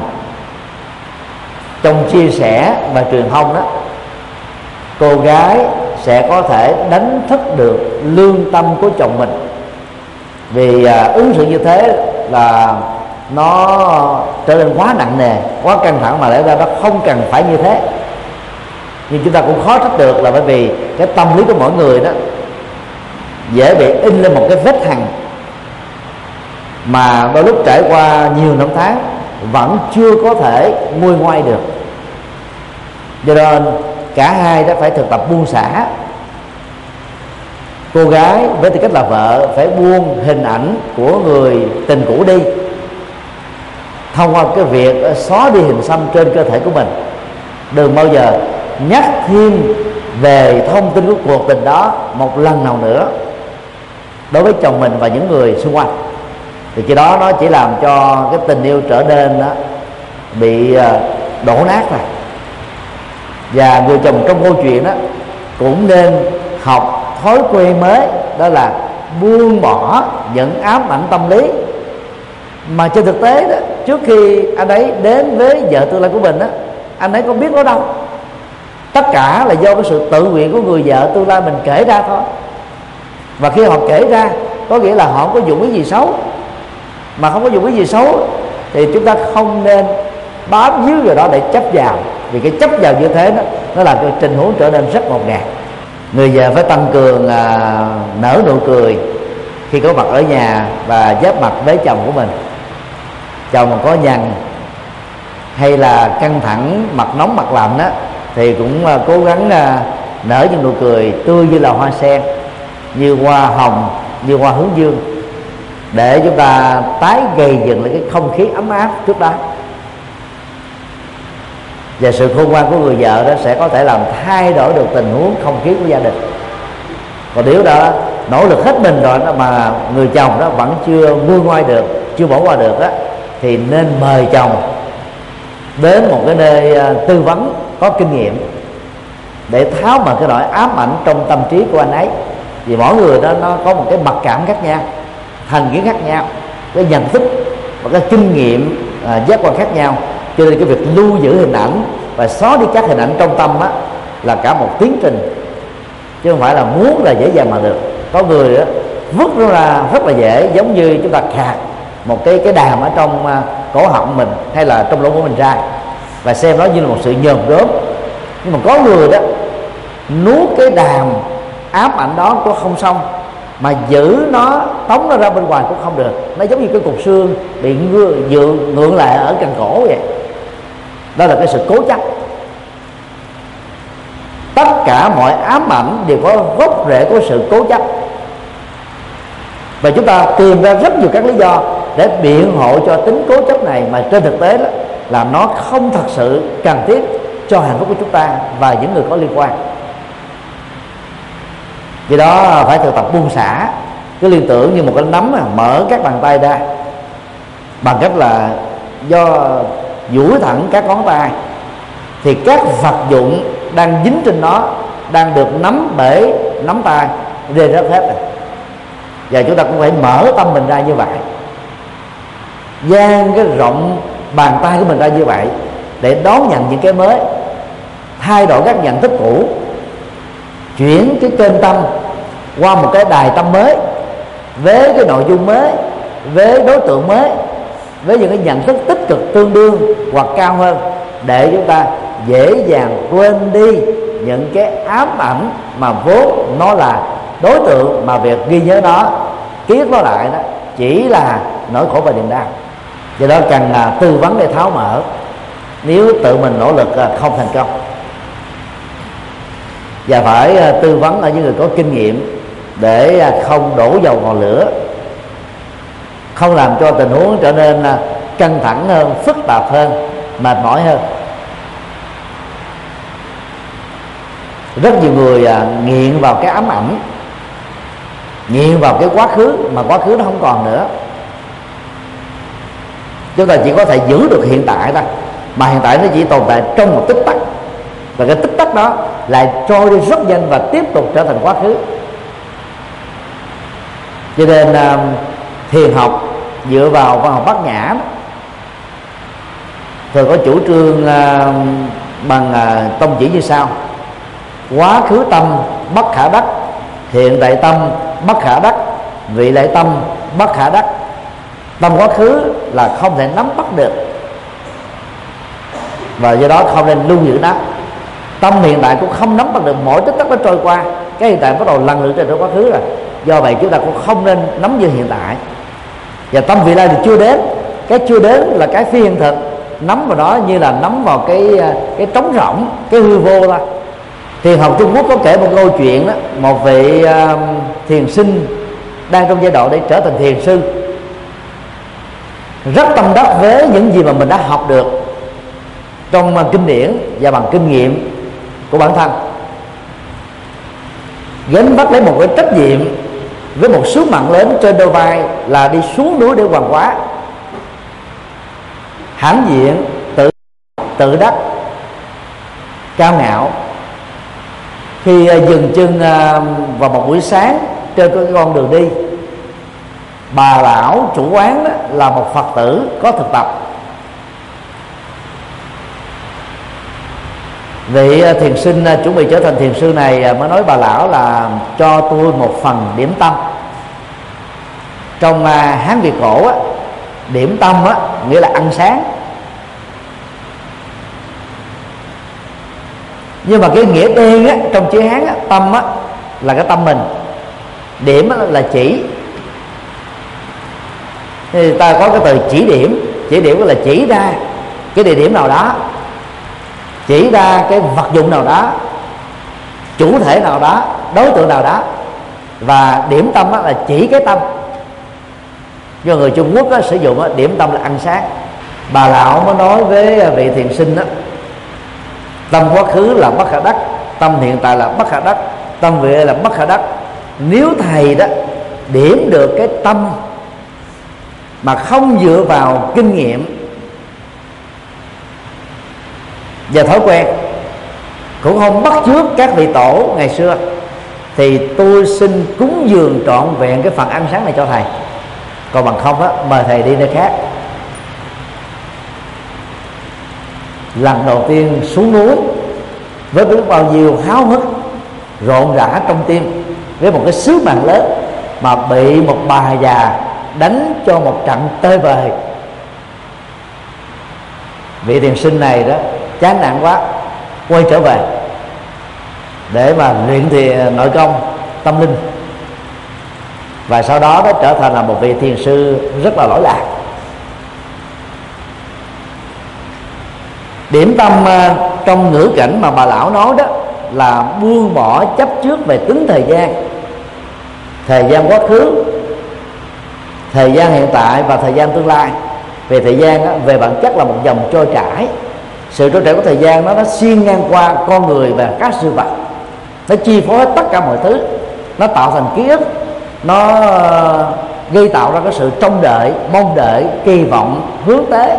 trong chia sẻ và truyền thông đó cô gái sẽ có thể đánh thức được lương tâm của chồng mình. Vì à, ứng xử như thế là nó trở nên quá nặng nề, quá căng thẳng mà lẽ ra nó không cần phải như thế. Nhưng chúng ta cũng khó trách được là bởi vì cái tâm lý của mỗi người đó dễ bị in lên một cái vết hằn mà đôi lúc trải qua nhiều năm tháng vẫn chưa có thể nguôi ngoai được. Do nên cả hai đã phải thực tập buông xả. Cô gái với tư cách là vợ phải buông hình ảnh của người tình cũ đi thông qua cái việc xóa đi hình xăm trên cơ thể của mình. Đừng bao giờ nhắc thêm về thông tin của cuộc tình đó một lần nào nữa đối với chồng mình và những người xung quanh. Thì cái đó nó chỉ làm cho cái tình yêu trở nên đó, bị à, đổ nát rồi. Và người chồng trong câu chuyện đó cũng nên học thói quen mới đó là buông bỏ những ám ảnh tâm lý. Mà trên thực tế đó trước khi anh ấy đến với vợ tương lai của mình á anh ấy có biết nó đâu. Tất cả là do cái sự tự nguyện của người vợ tương lai mình kể ra thôi. Và khi họ kể ra có nghĩa là họ không có dùng cái gì xấu. Mà không có dùng cái gì xấu thì chúng ta không nên bám dưới vào đó để chấp vào. Vì cái chấp vào như thế đó nó làm cho tình huống trở nên rất ngột ngạt. Người vợ phải tăng cường à, nở nụ cười khi có mặt ở nhà và giáp mặt với chồng của mình chồng mà có nhằn hay là căng thẳng mặt nóng mặt lạnh á thì cũng uh, cố gắng uh, nở những nụ cười tươi như là hoa sen như hoa hồng như hoa hướng dương để chúng ta tái gây dựng lại cái không khí ấm áp trước đó. Và sự khôn ngoan của người vợ đó sẽ có thể làm thay đổi được tình huống không khí của gia đình. Còn nếu đó nỗ lực hết mình rồi đó mà người chồng đó vẫn chưa vươn ngoài được chưa bỏ qua được đó thì nên mời chồng đến một cái nơi à, tư vấn có kinh nghiệm để tháo mở cái nỗi ám ảnh trong tâm trí của anh ấy. Vì mỗi người đó nó có một cái mặc cảm khác nhau thành kiến khác nhau cái nhận thức và cái kinh nghiệm à, giác quan khác nhau. Cho nên cái việc lưu giữ hình ảnh và xóa đi các hình ảnh trong tâm á là cả một tiến trình chứ không phải là muốn là dễ dàng mà được. Có người đó, vứt nó ra rất là dễ giống như chúng ta khạc một cái cái đàm ở trong à, cổ họng mình hay là trong lỗ của mình ra và xem nó như là một sự nhờn gớm. Nhưng mà có người đó, nuốt cái đàm ám ảnh đó cũng không xong, mà giữ nó, tống nó ra bên ngoài cũng không được. Nó giống như cái cục xương bị ngưa dựa ngượng lại ở cành cổ vậy. Đó là cái sự cố chấp. Tất cả mọi ám ảnh đều có gốc rễ của sự cố chấp. Và chúng ta tìm ra rất nhiều các lý do để biện hộ cho tính cố chấp này. Mà trên thực tế đó, là nó không thật sự cần thiết cho hạnh phúc của chúng ta và những người có liên quan. Vì đó phải thực tập buông xả cái liên tưởng như một cái nắm mà mở các bàn tay ra, bằng cách là do duỗi thẳng các ngón tay, thì các vật dụng đang dính trên nó đang được nắm bể, nắm tay rê rớt hết rồi. Và chúng ta cũng phải mở tâm mình ra như vậy gian cái rộng bàn tay của mình ra như vậy để đón nhận những cái mới, thay đổi các nhận thức cũ, chuyển cái kênh tâm qua một cái đài tâm mới với cái nội dung mới, với đối tượng mới, với những cái nhận thức tích cực tương đương hoặc cao hơn để chúng ta dễ dàng quên đi những cái ám ảnh mà vốn nó là đối tượng mà việc ghi nhớ nó ký nó lại đó chỉ là nỗi khổ và niềm đau do đó cần là tư vấn để tháo mở. Nếu tự mình nỗ lực à, không thành công. Và phải à, tư vấn ở những người có kinh nghiệm để à, không đổ dầu vào lửa. Không làm cho tình huống trở nên căng thẳng hơn, phức tạp hơn, mệt mỏi hơn. Rất nhiều người nghiện vào cái ám ảnh, nghiện vào cái quá khứ mà quá khứ nó không còn nữa chúng ta chỉ có thể giữ được hiện tại thôi. Mà hiện tại nó chỉ tồn tại trong một tích tắc. Và cái tích tắc đó lại trôi đi rất nhanh và tiếp tục trở thành quá khứ. Cho nên uh, thiền học dựa vào văn học bát nhã thường có chủ trương uh, bằng à, uh, tông chỉ như sau. Quá khứ tâm bất khả đắc. Hiện tại tâm bất khả đắc. Vị lại tâm bất khả đắc tâm quá khứ là không thể nắm bắt được. Và do đó không nên lưu giữ nó. Tâm hiện tại cũng không nắm bắt được mỗi tích tắc nó trôi qua. Cái hiện tại bắt đầu lần lượt trên quá khứ rồi. Do vậy chúng ta cũng không nên nắm giữ hiện tại. Và tâm vị lai thì chưa đến. Cái chưa đến là cái phi hiện thực. Nắm vào đó như là nắm vào cái à, cái trống rỗng cái hư vô thôi. Thiền học trung quốc có kể một câu chuyện đó. Một vị uh, thiền sinh đang trong giai đoạn để trở thành thiền sư rất tâm đắc với những gì mà mình đã học được trong kinh điển và bằng kinh nghiệm của bản thân. Gánh bắt lấy một cái trách nhiệm với một sứ mạng lớn trên đôi vai là đi xuống núi để hoàn hóa. Hãnh diện tự tự đắc, cao ngạo. Khi à, dừng chân à, vào một buổi sáng trên cái con đường đi bà lão chủ quán đó là một phật tử có thực tập. Vị à, thiền sinh à, chuẩn bị trở thành thiền sư này à, mới nói bà lão là cho tôi một phần điểm tâm. Trong hán việt cổ á, điểm tâm á, nghĩa là ăn sáng. Nhưng mà cái nghĩa đen á, trong chữ hán á, tâm á, là cái tâm mình. Điểm á, là chỉ thì ta có cái từ chỉ điểm. Chỉ điểm là chỉ ra cái địa điểm nào đó. Chỉ ra cái vật dụng nào đó. Chủ thể nào đó. Đối tượng nào đó. Và điểm tâm là chỉ cái tâm. Do người Trung Quốc đó, sử dụng đó, điểm tâm là ăn sáng. Bà lão mới nói với vị thiền sinh đó tâm quá khứ là bất khả đắc tâm hiện tại là bất khả đắc tâm vị là bất khả đắc. Nếu thầy đó điểm được cái tâm mà không dựa vào kinh nghiệm và thói quen, cũng không bắt chước các vị tổ ngày xưa, thì tôi xin cúng dường trọn vẹn cái phần ăn sáng này cho thầy. Còn bằng không á, mời thầy đi nơi khác. Lần đầu tiên xuống núi, với biết bao nhiêu háo hức, rộn rã trong tim, với một cái sứ mạng lớn mà bị một bà già đánh cho một trận tơi bời vị thiền sinh này đó, chán nản quá, quay trở về để mà luyện thì nội công, tâm linh. Và sau đó đó trở thành là một vị thiền sư rất là lỗi lạc. Điểm tâm à, trong ngữ cảnh mà bà lão nói đó là buông bỏ chấp trước về tính thời gian. Thời gian quá khứ thời gian hiện tại và thời gian tương lai. Về thời gian đó, về bản chất là một dòng trôi chảy. Sự trôi chảy của thời gian đó nó xuyên ngang qua con người và các sự vật. Nó chi phối tất cả mọi thứ. Nó tạo thành ký ức. Nó ờ, gây tạo ra cái sự trông đợi mong đợi kỳ vọng hướng tới.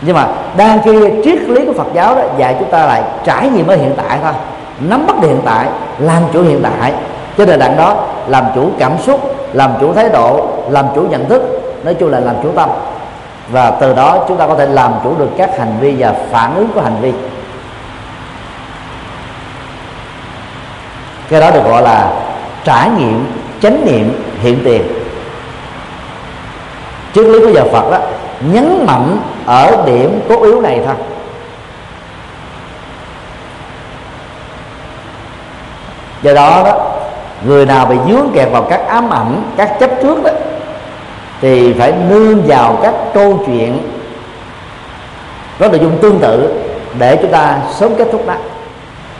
Nhưng mà đang khi triết lý của Phật giáo đó dạy chúng ta lại trải nghiệm ở hiện tại thôi. Nắm bắt hiện tại làm chủ hiện tại trên nền tảng đó làm chủ cảm xúc, làm chủ thái độ, làm chủ nhận thức, nói chung là làm chủ tâm. Và từ đó chúng ta có thể làm chủ được các hành vi và phản ứng của hành vi. Cái đó được gọi là trải nghiệm, chánh niệm hiện tiền. Triết lý của giờ Phật đó, nhấn mạnh ở điểm cốt yếu này thôi. Do đó đó người nào bị dướng kẹt vào các ám ảnh các chấp trước đó thì phải nương vào các câu chuyện có nội dung tương tự để chúng ta sớm kết thúc đó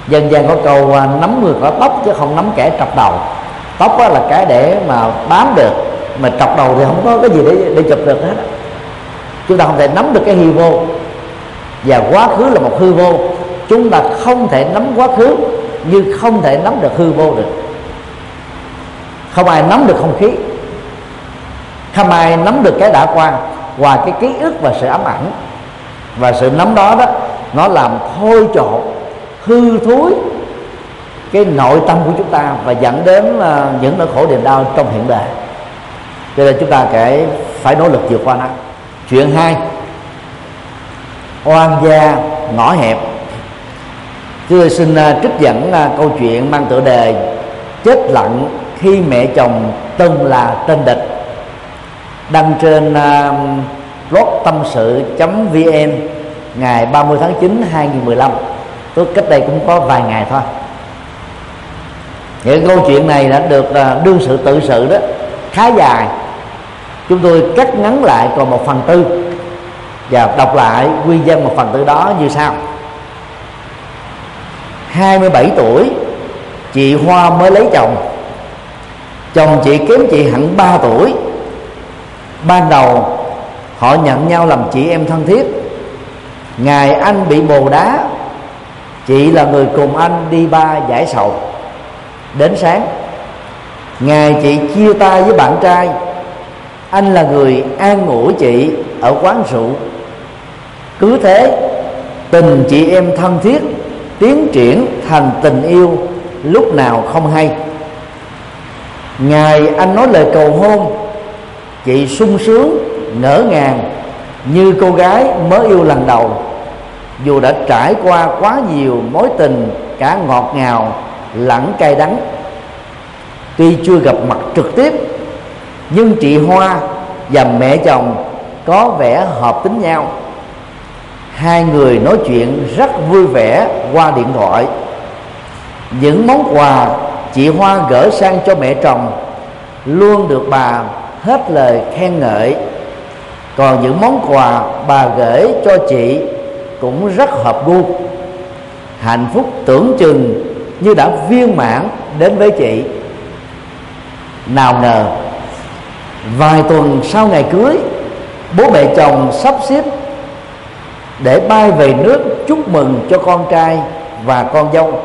dân gian có câu à, nắm người có tóc chứ không nắm kẻ trọc đầu. Tóc là cái để mà bám được mà trọc đầu thì không có cái gì để, để chụp được hết chúng ta không thể nắm được cái hư vô. Và quá khứ là một hư vô. Chúng ta không thể nắm quá khứ nhưng không thể nắm được hư vô được không ai nắm được không khí. Không ai nắm được cái đã qua ngoài cái ký ức và sự ám ảnh. Và sự nắm đó đó nó làm thôi trộn hư thối cái nội tâm của chúng ta và dẫn đến uh, những nỗi khổ niềm đau trong hiện đời cho nên chúng ta phải phải nỗ lực vượt qua nó. Chuyện hai oan gia ngõ hẹp. Tôi xin uh, trích dẫn uh, câu chuyện mang tựa đề chết lặng khi mẹ chồng từng là tên địch. Đăng trên uh, blog tâm sự vn ngày 30 tháng 9 2015 tôi cách đây cũng có vài ngày thôi. Những câu chuyện này đã được uh, đương sự tự sự đó khá dài. Chúng tôi cắt ngắn lại còn một phần tư và đọc lại quy dân một phần tư đó như sau. 27 tuổi chị Hoa mới lấy chồng chồng chị kém chị hẳn 3 tuổi. Ban đầu, họ nhận nhau làm chị em thân thiết. Ngày anh bị bồ đá, chị là người cùng anh đi ba giải sầu. Đến sáng, ngày chị chia tay với bạn trai, anh là người an ủi chị ở quán rượu. Cứ thế, tình chị em thân thiết, tiến triển thành tình yêu lúc nào không hay ngày anh nói lời cầu hôn. Chị sung sướng ngỡ ngàng, như cô gái mới yêu lần đầu. Dù đã trải qua quá nhiều mối tình, cả ngọt ngào, lẫn cay đắng. Tuy chưa gặp mặt trực tiếp, nhưng chị hoa và mẹ chồng có vẻ hợp tính nhau. Hai người nói chuyện rất vui vẻ qua điện thoại. Những món quà chị hoa gửi sang cho mẹ chồng, luôn được bà hết lời khen ngợi. Còn những món quà bà gửi cho chị cũng rất hợp gu. Hạnh phúc tưởng chừng như đã viên mãn đến với chị. Nào ngờ, vài tuần sau ngày cưới, bố mẹ chồng sắp xếp để bay về nước chúc mừng cho con trai và con dâu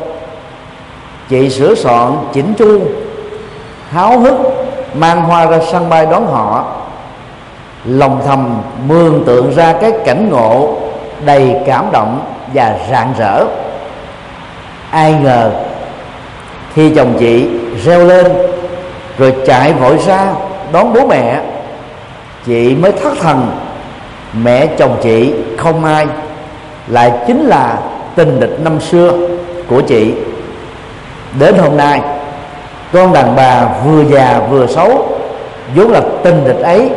chị sửa soạn, chỉnh chu, háo hức, mang hoa ra sân bay đón họ. Lòng thầm mường tượng ra cái cảnh ngộ đầy cảm động và rạng rỡ. Ai ngờ, khi chồng chị reo lên, rồi chạy vội ra đón bố mẹ, chị mới thất thần, mẹ chồng chị không ai, lại chính là tình địch năm xưa của chị đến hôm nay, con đàn bà vừa già vừa xấu, vốn là tình địch ấy,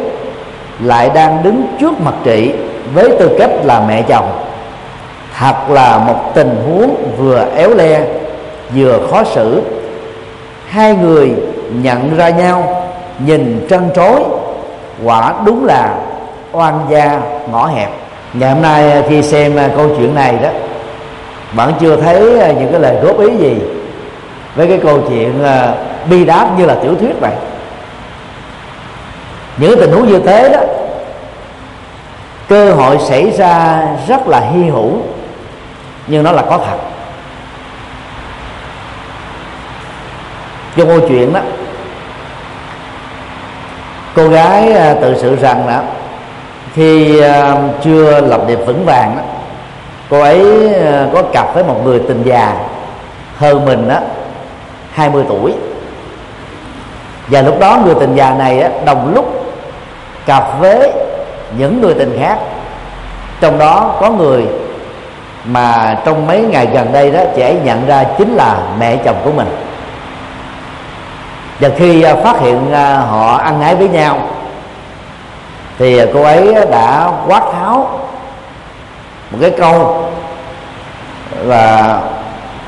lại đang đứng trước mặt chị với tư cách là mẹ chồng. Thật là một tình huống vừa éo le, vừa khó xử. Hai người nhận ra nhau, nhìn trân trối, quả đúng là oan gia ngõ hẹp. Ngày hôm nay à, khi xem à, câu chuyện này đó, bạn chưa thấy à, những cái lời góp ý gì với cái câu chuyện uh, bi đát như là tiểu thuyết vậy. Những tình huống như thế đó cơ hội xảy ra rất là hy hữu nhưng nó là có thật. Trong câu chuyện đó cô gái à, tự sự rằng đó khi à, chưa lập nghiệp vững vàng đó cô ấy có cặp với một người tình già hơn mình đó. 20 tuổi. Và lúc đó người tình già này đồng lúc cặp với những người tình khác. Trong đó có người mà trong mấy ngày gần đây đó, chị ấy nhận ra chính là mẹ chồng của mình. Và khi à, phát hiện à, họ ăn ái với nhau, thì à, cô ấy đã quát tháo một cái câu là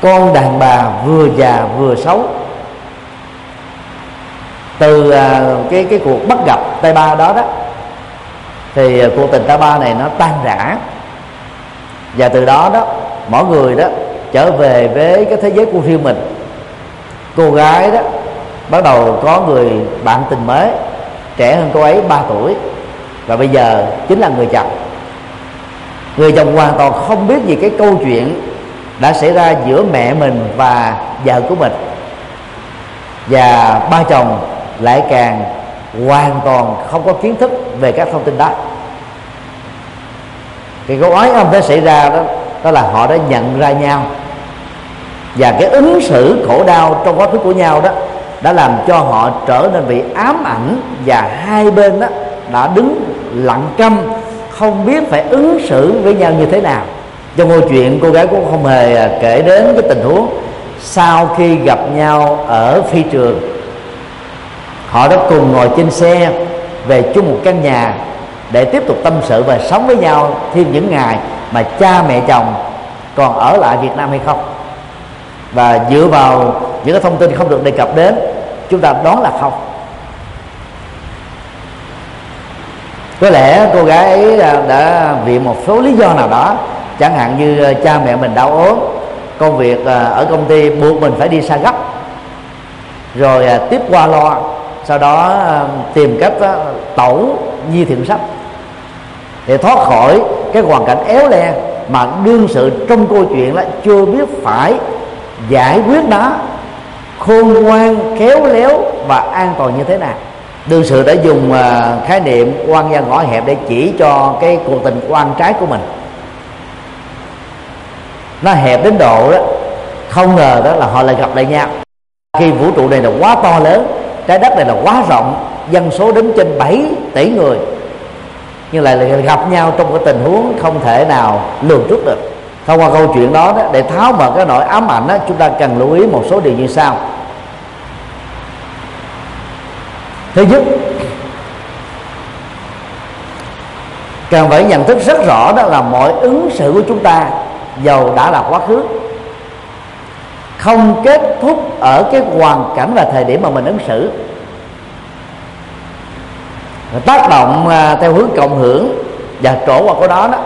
con đàn bà vừa già vừa xấu. Từ à, cái cái cuộc bắt gặp tay ba đó đó, thì à, cuộc tình tay ba này nó tan rã. Và từ đó đó, mỗi người đó trở về với cái thế giới của riêng mình. Cô gái đó bắt đầu có người bạn tình mới, trẻ hơn cô ấy 3 tuổi. Và bây giờ chính là người chồng. Người chồng hoàn toàn không biết gì cái câu chuyện đã xảy ra giữa mẹ mình và vợ của mình. Và ba chồng lại càng hoàn toàn không có kiến thức về các thông tin đó. Thì câu oái âm đã xảy ra đó đó là họ đã nhận ra nhau. Và cái ứng xử khổ đau trong quá khứ của nhau đó đã làm cho họ trở nên bị ám ảnh và hai bên đó đã đứng lặng câm, không biết phải ứng xử với nhau như thế nào trong câu chuyện cô gái cũng không hề à, kể đến cái tình huống sau khi gặp nhau ở phi trường. Họ đã cùng ngồi trên xe về chung một căn nhà để tiếp tục tâm sự và sống với nhau thêm những ngày mà cha mẹ chồng còn ở lại Việt Nam hay không. Và dựa vào những cái thông tin không được đề cập đến, chúng ta đoán là không. Có lẽ cô gái ấy à, đã vì một số lý do nào đó chẳng hạn như ờ, cha mẹ mình đau ốm, công việc ờ, ở công ty buộc mình phải đi xa gấp. Rồi ờ, tiếp qua lo, sau đó tìm cách tẩu nhi thiện sách để thoát khỏi cái hoàn cảnh éo le mà đương sự trong câu chuyện là chưa biết phải giải quyết nó, khôn ngoan, khéo léo và an toàn như thế nào. Đương sự đã dùng khái niệm quan gia ngõ hẹp để chỉ cho cái cuộc tình quan trái của mình nó hẹp đến độ đó. Không ngờ đó là họ lại gặp lại nhau. Khi vũ trụ này là quá to lớn trái đất này là quá rộng dân số đến trên 7 tỷ người. Nhưng lại là gặp nhau trong cái tình huống không thể nào lường trước được. Thông qua câu chuyện đó, đó để tháo mở cái nỗi ám ảnh đó, chúng ta cần lưu ý một số điều như sau. Thứ nhất cần phải nhận thức rất rõ đó là mọi ứng xử của chúng ta dầu đã là quá khứ. Không kết thúc ở cái hoàn cảnh và thời điểm mà mình ứng xử. Tác động à, theo hướng cộng hưởng và trổ qua của đó đó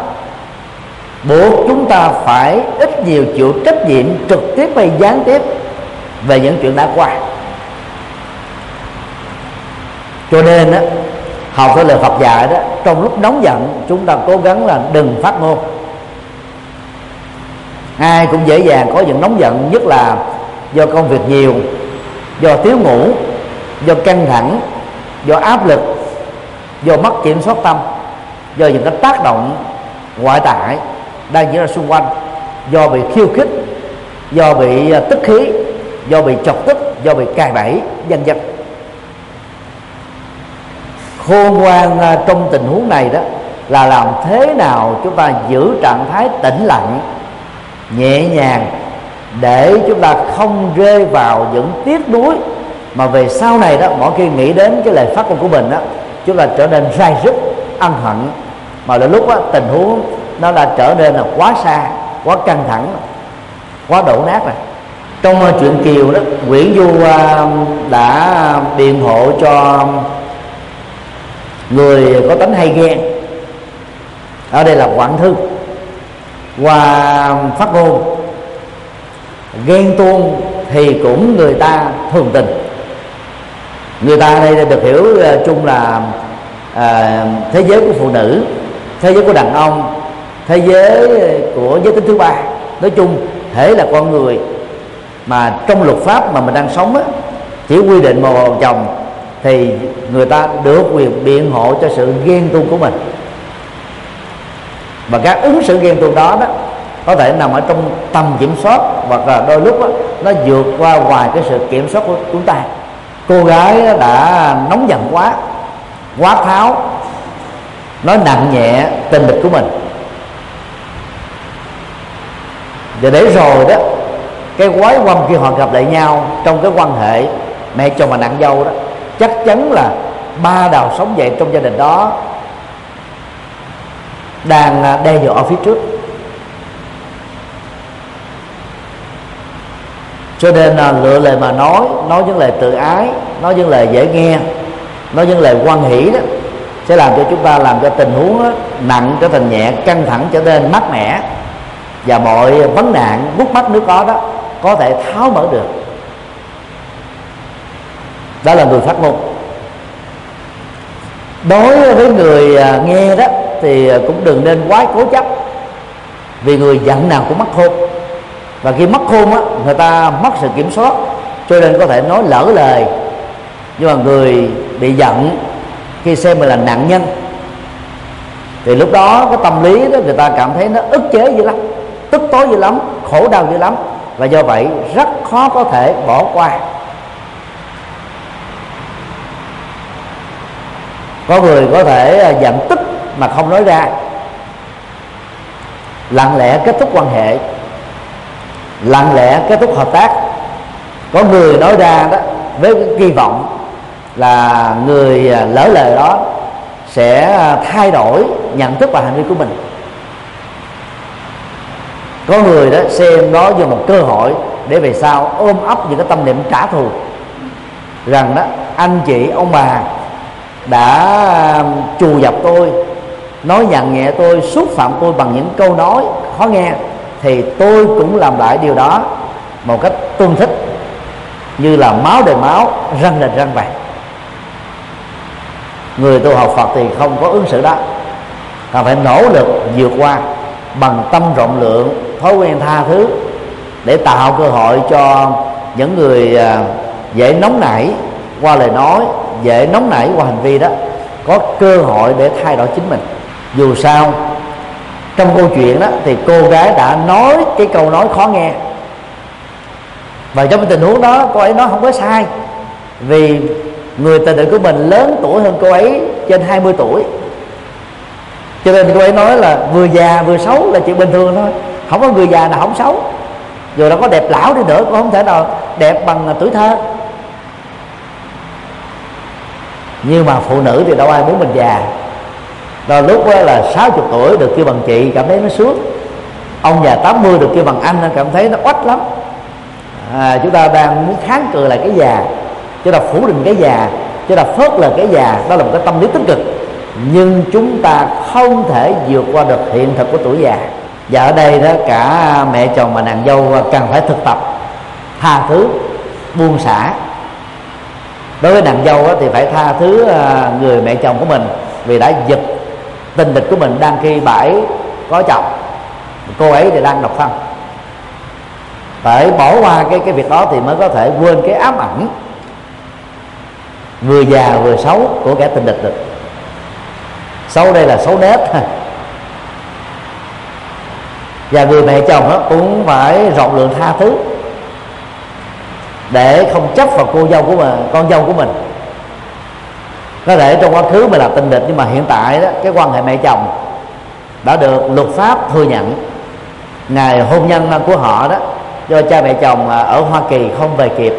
buộc chúng ta phải ít nhiều chịu trách nhiệm trực tiếp hay gián tiếp về những chuyện đã qua. Cho nên đó, học cái lời Phật dạy đó trong lúc nóng giận chúng ta cố gắng là đừng phát ngôn ai cũng dễ dàng có những nóng giận, nhất là do công việc nhiều, do thiếu ngủ, do căng thẳng, do áp lực, do mất kiểm soát tâm, do những cái tác động ngoại tại đang diễn ra xung quanh, do bị khiêu khích, do bị à, tức khí, do bị chọc tức, do bị cài bẫy danh vân. Khôn ngoan à, trong tình huống này đó là làm thế nào chúng ta giữ trạng thái tĩnh lặng nhẹ nhàng để chúng ta không rơi vào những tiếc nuối. Mà về sau này đó mỗi khi nghĩ đến cái lời phát ngôn của mình đó chúng ta trở nên rai rứt ân hận. Mà là lúc đó, tình huống nó đã trở nên là quá xa quá căng thẳng quá đổ nát rồi. Trong uh, chuyện kiều đó nguyễn du uh, đã biện hộ cho người có tính hay ghen. Ở đây là quảng thư qua phát ngôn ghen tuông thì cũng người ta thường tình. Người ta đây được hiểu uh, chung là à, thế giới của phụ nữ thế giới của đàn ông thế giới của giới tính thứ ba. Nói chung thể là con người mà trong luật pháp mà mình đang sống á, chỉ quy định một chồng thì người ta được quyền biện hộ cho sự ghen tuông của mình và các ứng xử ghen tuông đó đó có thể nằm ở trong tầm kiểm soát hoặc là đôi lúc đó, nó vượt qua ngoài cái sự kiểm soát của chúng ta. Cô gái đã nóng giận quá quá tháo nói nặng nhẹ tình địch của mình. Và để rồi đó cái quái quâm khi họ gặp lại nhau trong cái quan hệ mẹ chồng và nặng dâu đó chắc chắn là ba đào sống dậy trong gia đình đó đang à, đe dọa ở phía trước. Cho nên là lựa lời mà nói nói những lời tự ái nói những lời dễ nghe nói những lời quan hỷ đó sẽ làm cho chúng ta làm cho tình huống đó, nặng trở thành nhẹ căng thẳng trở nên mát mẻ. Và mọi vấn nạn bút mắt nếu có đó có thể tháo mở được. Đó là người phát ngôn. Đối với người à, nghe đó thì ờ, cũng đừng nên quá cố chấp. Vì người giận nào cũng mất khôn. Và khi mất khôn á, người ta mất sự kiểm soát, cho nên có thể nói lỡ lời. Nhưng mà người bị giận, khi xem mình là nạn nhân, thì lúc đó cái tâm lý đó, người ta cảm thấy nó ức chế dữ lắm, tức tối dữ lắm, khổ đau dữ lắm. Và do vậy, rất khó có thể bỏ qua. Có người có thể ờ, giận tức mà không nói ra. Lặng lẽ kết thúc quan hệ. Lặng lẽ kết thúc hợp tác. Có người nói ra đó, với cái kỳ vọng là người à, lỡ lời đó sẽ à, thay đổi nhận thức và hành vi của mình. Có người đó xem đó như một cơ hội để về sau ôm ấp những cái tâm niệm trả thù. Rằng đó, anh chị, ông bà đã à, trù dập tôi nói nhặn nhẹ tôi, xúc phạm tôi bằng những câu nói khó nghe, thì tôi cũng làm lại điều đó một cách tương thích, như là máu đầy máu, răng đền răng vậy người tu học Phật thì không có ứng xử đó cần phải nỗ lực vượt qua bằng tâm rộng lượng, thói quen tha thứ để tạo cơ hội cho những người à, dễ nóng nảy qua lời nói, dễ nóng nảy qua hành vi đó, có cơ hội để thay đổi chính mình dù sao, trong câu chuyện đó thì cô gái đã nói cái câu nói khó nghe. Và trong tình huống đó, cô ấy nói không có sai. Vì người tình địch của mình lớn tuổi hơn cô ấy trên 20 tuổi. Cho nên cô ấy nói là vừa già vừa xấu là chuyện bình thường thôi. Không có người già nào không xấu. Dù nó có đẹp lão đi nữa cũng không thể nào đẹp bằng tuổi thơ. Nhưng mà phụ nữ thì đâu ai muốn mình già rồi lúc đó là 60 tuổi được kêu bằng chị cảm thấy nó sướng. Ông già 80 được kêu bằng anh cảm thấy nó oách lắm. À, chúng ta đang muốn kháng cự lại cái già chúng ta phủ định cái già chúng ta phớt lờ cái già đó là một cái tâm lý tích cực. Nhưng chúng ta không thể vượt qua được hiện thực của tuổi già. Và ở đây đó cả mẹ chồng và nàng dâu cần phải thực tập tha thứ buông xả. Đối với nàng dâu thì phải tha thứ à, người mẹ chồng của mình vì đã giật tình địch của mình đang khi bãi có chồng. Cô ấy thì đang độc thân. Phải bỏ qua cái cái việc đó thì mới có thể quên cái ám ảnh vừa già vừa xấu của kẻ tình địch được. Xấu đây là xấu nết (laughs) và người mẹ chồng đó cũng phải rộng lượng tha thứ để không chấp vào cô dâu của mình, con dâu của mình có thể trong quá khứ mà là tình địch nhưng mà hiện tại đó cái quan hệ mẹ chồng đã được luật pháp thừa nhận. Ngày hôn nhân của họ đó do cha mẹ chồng à, ở Hoa Kỳ không về kịp.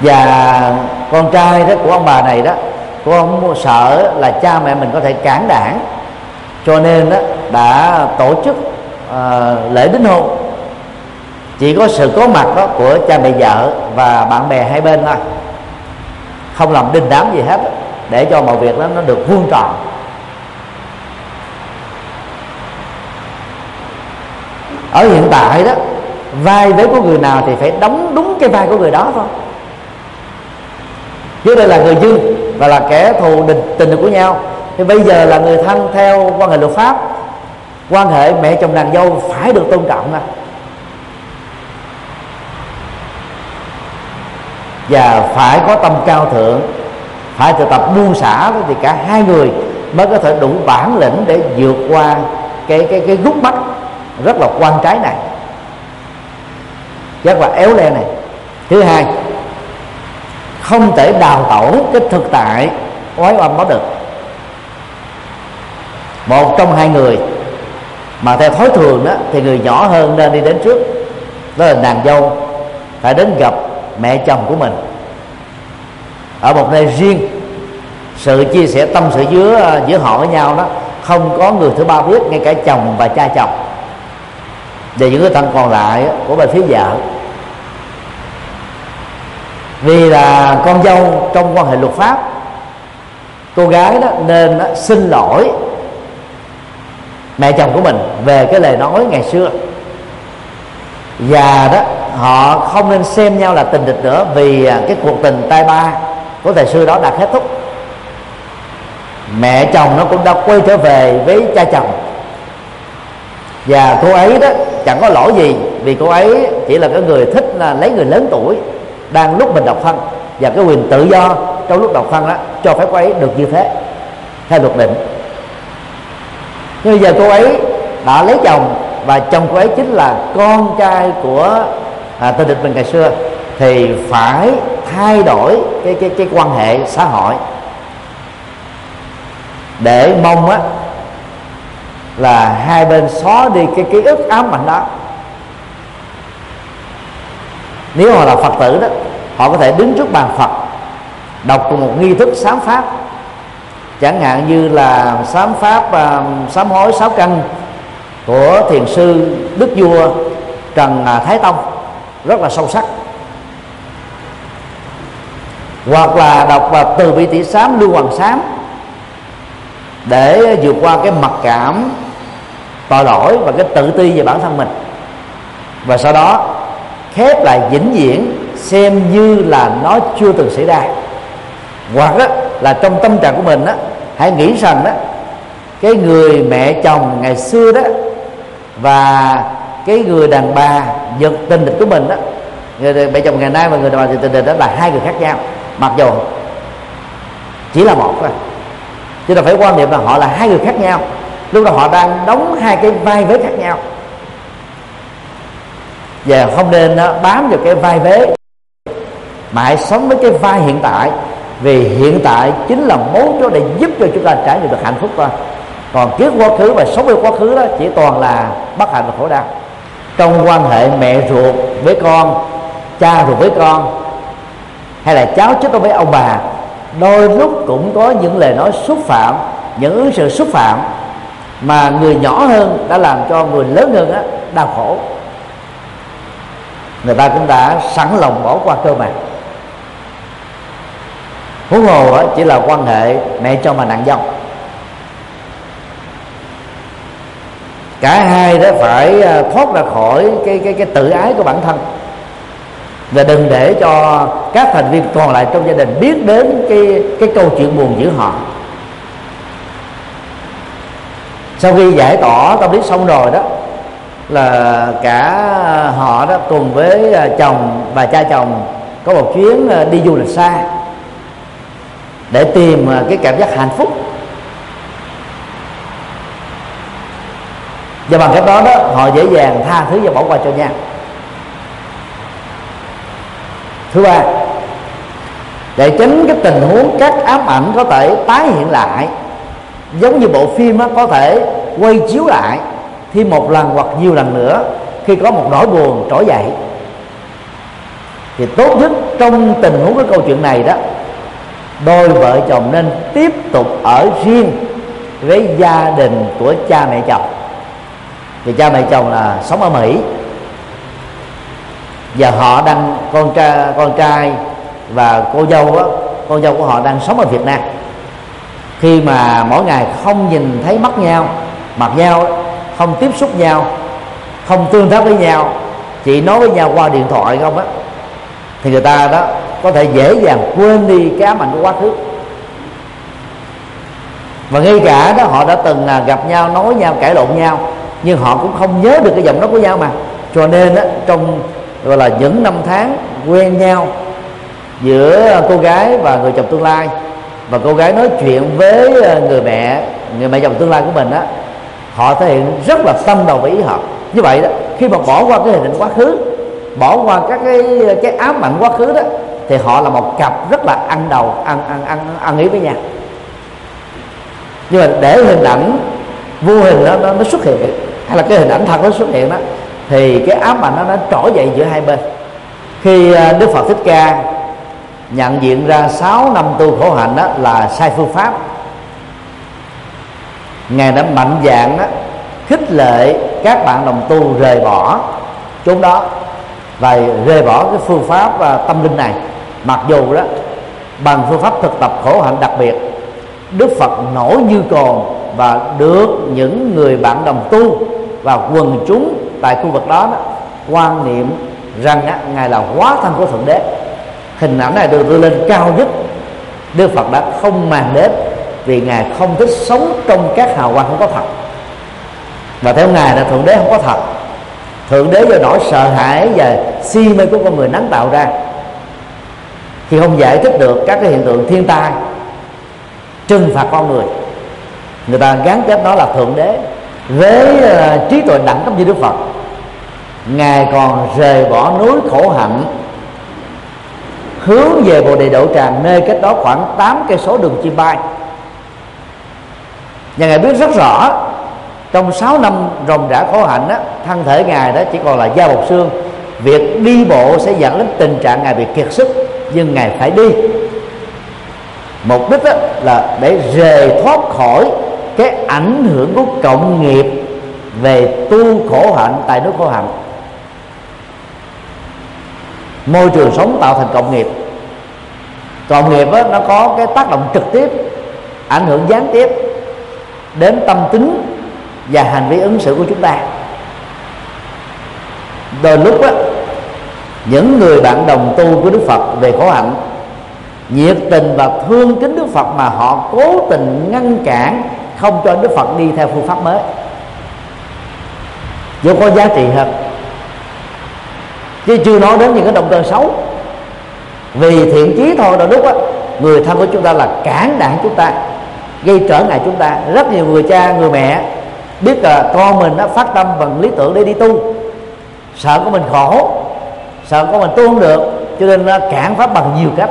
Và con trai đó của ông bà này đó của ông sợ là cha mẹ mình có thể cản đảng. Cho nên đó đã tổ chức uh, lễ đính hôn. Chỉ có sự có mặt đó của cha mẹ vợ và bạn bè hai bên thôi không làm đinh đám gì hết để cho mọi việc đó nó được vuông tròn. Ở hiện tại đó, vai vế của người nào thì phải đóng đúng cái vai của người đó thôi. Chứ đây là người dưng và là kẻ thù địch tình của nhau. Thì bây giờ là người thân theo quan hệ luật pháp, quan hệ mẹ chồng nàng dâu phải được tôn trọng nè và phải có tâm cao thượng, phải thực tập buông xả thì cả hai người mới có thể đủ bản lĩnh để vượt qua cái cái cái gút mắt rất là quan trái này. Rất là éo le này. Thứ hai, không thể đào tẩu cái thực tại oái oăm đó được. Một trong hai người mà theo thói thường đó thì người nhỏ hơn nên đi đến trước, đó là nàng dâu, phải đến gặp mẹ chồng của mình. Ở một nơi riêng sự chia sẻ tâm sự giữa giữa họ với nhau đó không có người thứ ba biết ngay cả chồng và cha chồng. Về những người thân còn lại của bên phía vợ. Vì là con dâu trong quan hệ luật pháp cô gái đó nên đó, xin lỗi mẹ chồng của mình về cái lời nói ngày xưa. Và đó họ không nên xem nhau là tình địch nữa vì à, cái cuộc tình tay ba của thầy sư đó đã kết thúc. Mẹ chồng nó cũng đã quay trở về với cha chồng. Và cô ấy đó chẳng có lỗi gì vì cô ấy chỉ là cái người thích là lấy người lớn tuổi đang lúc mình độc thân. Và cái quyền tự do trong lúc độc thân đó cho phép cô ấy được như thế, theo luật định. Nhưng giờ cô ấy đã lấy chồng và chồng cô ấy chính là con trai của à, tên địch mình ngày xưa thì phải thay đổi cái cái cái quan hệ xã hội. Để mong á là hai bên xóa đi cái ký ức ám ảnh đó. Nếu họ là phật tử đó họ có thể đứng trước bàn phật đọc cùng một nghi thức sám pháp. Chẳng hạn như là sám pháp uh, sám hối sáu căn của thiền sư đức vua trần à, thái tông rất là sâu sắc. Hoặc là đọc và từ bi tỷ sám lưu hoàng sám để vượt qua cái mặc cảm tội lỗi và cái tự ti về bản thân mình. Và sau đó khép lại vĩnh viễn xem như là nó chưa từng xảy ra. Hoặc á, là trong tâm trạng của mình á, hãy nghĩ rằng đó cái người mẹ chồng ngày xưa đó và cái người đàn bà giật tình địch của mình đó. Người mẹ chồng ngày nay và người đàn bà giật tình địch đó là hai người khác nhau, mặc dù chỉ là một thôi. Chứ là phải quan niệm là họ là hai người khác nhau. Lúc đó họ đang đóng hai cái vai vế khác nhau. Và không nên ờ, bám vào cái vai vế. Mà hãy sống với cái vai hiện tại. Vì hiện tại chính là mấu chốt để giúp cho chúng ta trải nghiệm được hạnh phúc thôi. Còn kiếp quá khứ và sống với quá khứ đó chỉ toàn là bất hạnh và khổ đau trong quan hệ mẹ ruột với con cha ruột với con hay là cháu chết với ông bà đôi lúc cũng có những lời nói xúc phạm những ứng sự xúc phạm mà người nhỏ hơn đã làm cho người lớn hơn á đau khổ. Người ta cũng đã sẵn lòng bỏ qua cơ mà, huống hồ chỉ là quan hệ mẹ cho mà nặng dòng. Cả hai đó phải à, thoát ra khỏi cái cái cái tự ái của bản thân. Và đừng để cho các thành viên còn lại trong gia đình biết đến cái cái câu chuyện buồn giữa họ. Sau khi giải tỏa tâm lý xong rồi đó, là cả họ đó cùng với à, chồng và cha chồng có một chuyến à, đi du lịch xa để tìm cái cảm giác hạnh phúc. Và bằng cách đó đó, họ dễ dàng tha thứ và bỏ qua cho nhau. Thứ ba, để tránh cái tình huống các ám ảnh có thể tái hiện lại, giống như bộ phim có thể quay chiếu lại thêm một lần hoặc nhiều lần nữa khi có một nỗi buồn trỗi dậy. Thì tốt nhất trong tình huống cái câu chuyện này đó, đôi vợ chồng nên tiếp tục ở riêng với gia đình của cha mẹ chồng thì cha mẹ chồng là sống ở mỹ. Và họ đang, con trai con trai và cô dâu á, con dâu của họ đang sống ở việt nam. Khi mà mỗi ngày không nhìn thấy mắt nhau, mặt nhau, không tiếp xúc nhau, không tương tác với nhau, chỉ nói với nhau qua điện thoại không á, thì người ta đó có thể dễ dàng quên đi cái ám ảnh của quá khứ. Và ngay cả đó, họ đã từng là gặp nhau, nói nhau, cãi lộn nhau nhưng họ cũng không nhớ được cái giọng nói của nhau mà cho nên á trong gọi là những năm tháng quen nhau giữa cô gái và người chồng tương lai và cô gái nói chuyện với ờ, người mẹ người mẹ chồng tương lai của mình á họ thể hiện rất là tâm đầu với ý hợp. Như vậy đó khi mà bỏ qua cái hình ảnh quá khứ bỏ qua các cái ờ, cái ám ảnh quá khứ đó thì họ là một cặp rất là ăn đầu ăn ăn ăn ăn ý với nhau. Nhưng mà để hình ảnh vô hình đó nó, nó xuất hiện hay là cái hình ảnh thật nó xuất hiện đó, thì cái ám ảnh nó nó trỗi dậy giữa hai bên. Khi à, đức phật thích ca nhận diện ra 6 năm tu khổ hạnh đó là sai phương pháp, ngài đã mạnh dạng đó khích lệ các bạn đồng tu rời bỏ chốn đó và rời bỏ cái phương pháp và tâm linh này. Mặc dù đó, bằng phương pháp thực tập khổ hạnh đặc biệt, đức phật nổi như còn và được những người bạn đồng tu và quần chúng tại khu vực đó, đó quan niệm rằng á, ngài là hóa thân của thượng đế. Hình ảnh này được đưa lên cao nhất. Đức phật đã không màng đến vì ngài không thích sống trong các hào quang không có thật. Và theo ngài là thượng đế không có thật. Thượng đế do nỗi sợ hãi và si mê của con người nắng tạo ra. Khi không giải thích được các cái hiện tượng thiên tai trừng phạt con người người ta gắn kết nó là thượng đế với uh, trí tuệ đẳng cấp như đức phật. Ngài còn rời bỏ núi khổ hạnh hướng về bồ đề đậu tràng nơi cách đó khoảng 8 cây số đường chim bay và ngài biết rất rõ trong 6 năm rồng rã khổ hạnh á, thân thể ngài đó chỉ còn là da bọc xương. Việc đi bộ sẽ dẫn đến tình trạng ngài bị kiệt sức nhưng ngài phải đi. Mục đích là để rời thoát khỏi cái ảnh hưởng của cộng nghiệp về tu khổ hạnh tại nước khổ hạnh. Môi trường sống tạo thành cộng nghiệp. Cộng nghiệp đó, nó có cái tác động trực tiếp ảnh hưởng gián tiếp đến tâm tính và hành vi ứng xử của chúng ta. Đôi lúc đó những người bạn đồng tu của đức phật về khổ hạnh nhiệt tình và thương kính đức phật mà họ cố tình ngăn cản không cho đức phật đi theo phương pháp mới. Vô có giá trị hơn. Chứ chưa nói đến những cái động cơ xấu. Vì thiện chí thôi đôi lúc á, người thân của chúng ta là cản đạn chúng ta, gây trở ngại chúng ta. Rất nhiều người cha, người mẹ biết là con mình nó phát tâm bằng lý tưởng để đi tu. Sợ của mình khổ, sợ của mình tu không được, cho nên nó cản pháp bằng nhiều cách.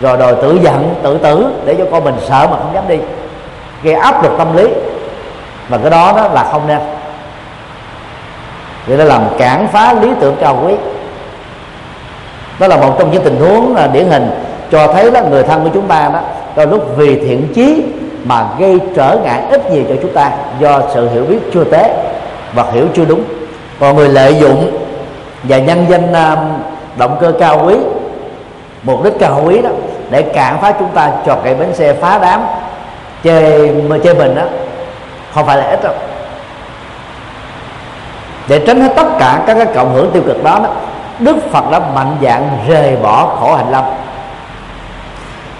Rồi đòi tự giận, tự tử để cho con mình sợ mà không dám đi gây áp lực tâm lý. Và cái đó đó là không nên. Vì nó làm cản phá lý tưởng cao quý. Đó là một trong những tình huống là điển hình cho thấy là người thân của chúng ta đó, đôi lúc vì thiện chí mà gây trở ngại ít nhiều cho chúng ta do sự hiểu biết chưa tế và hiểu chưa đúng. Còn người lợi dụng và nhân danh um, động cơ cao quý, mục đích cao quý đó để cản phá chúng ta cho cái bến xe phá đám chơi mà chơi mình đó không phải là ít đâu. Để tránh hết tất cả các cái cộng hưởng tiêu cực đó, đó đức phật đã mạnh dạng rời bỏ khổ hành lâm.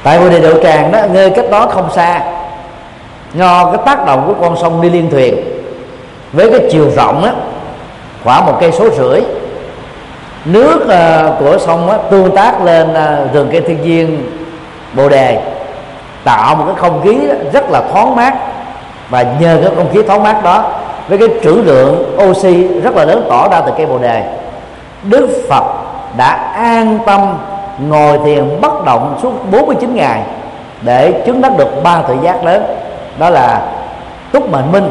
Tại bồ đề đậu tràng đó nơi cách đó không xa do cái tác động của con sông đi liên thuyền với cái chiều rộng đó khoảng một cây số rưỡi nước uh, của sông đó, tương tác lên uh, rừng cây thiên nhiên bồ đề tạo một cái không khí rất là thoáng mát. Và nhờ cái không khí thoáng mát đó, với cái trữ lượng oxy rất là lớn tỏ ra từ cây bồ đề, đức phật đã an tâm ngồi thiền bất động suốt 49 ngày để chứng đắc được ba tự giác lớn. Đó là túc mệnh minh,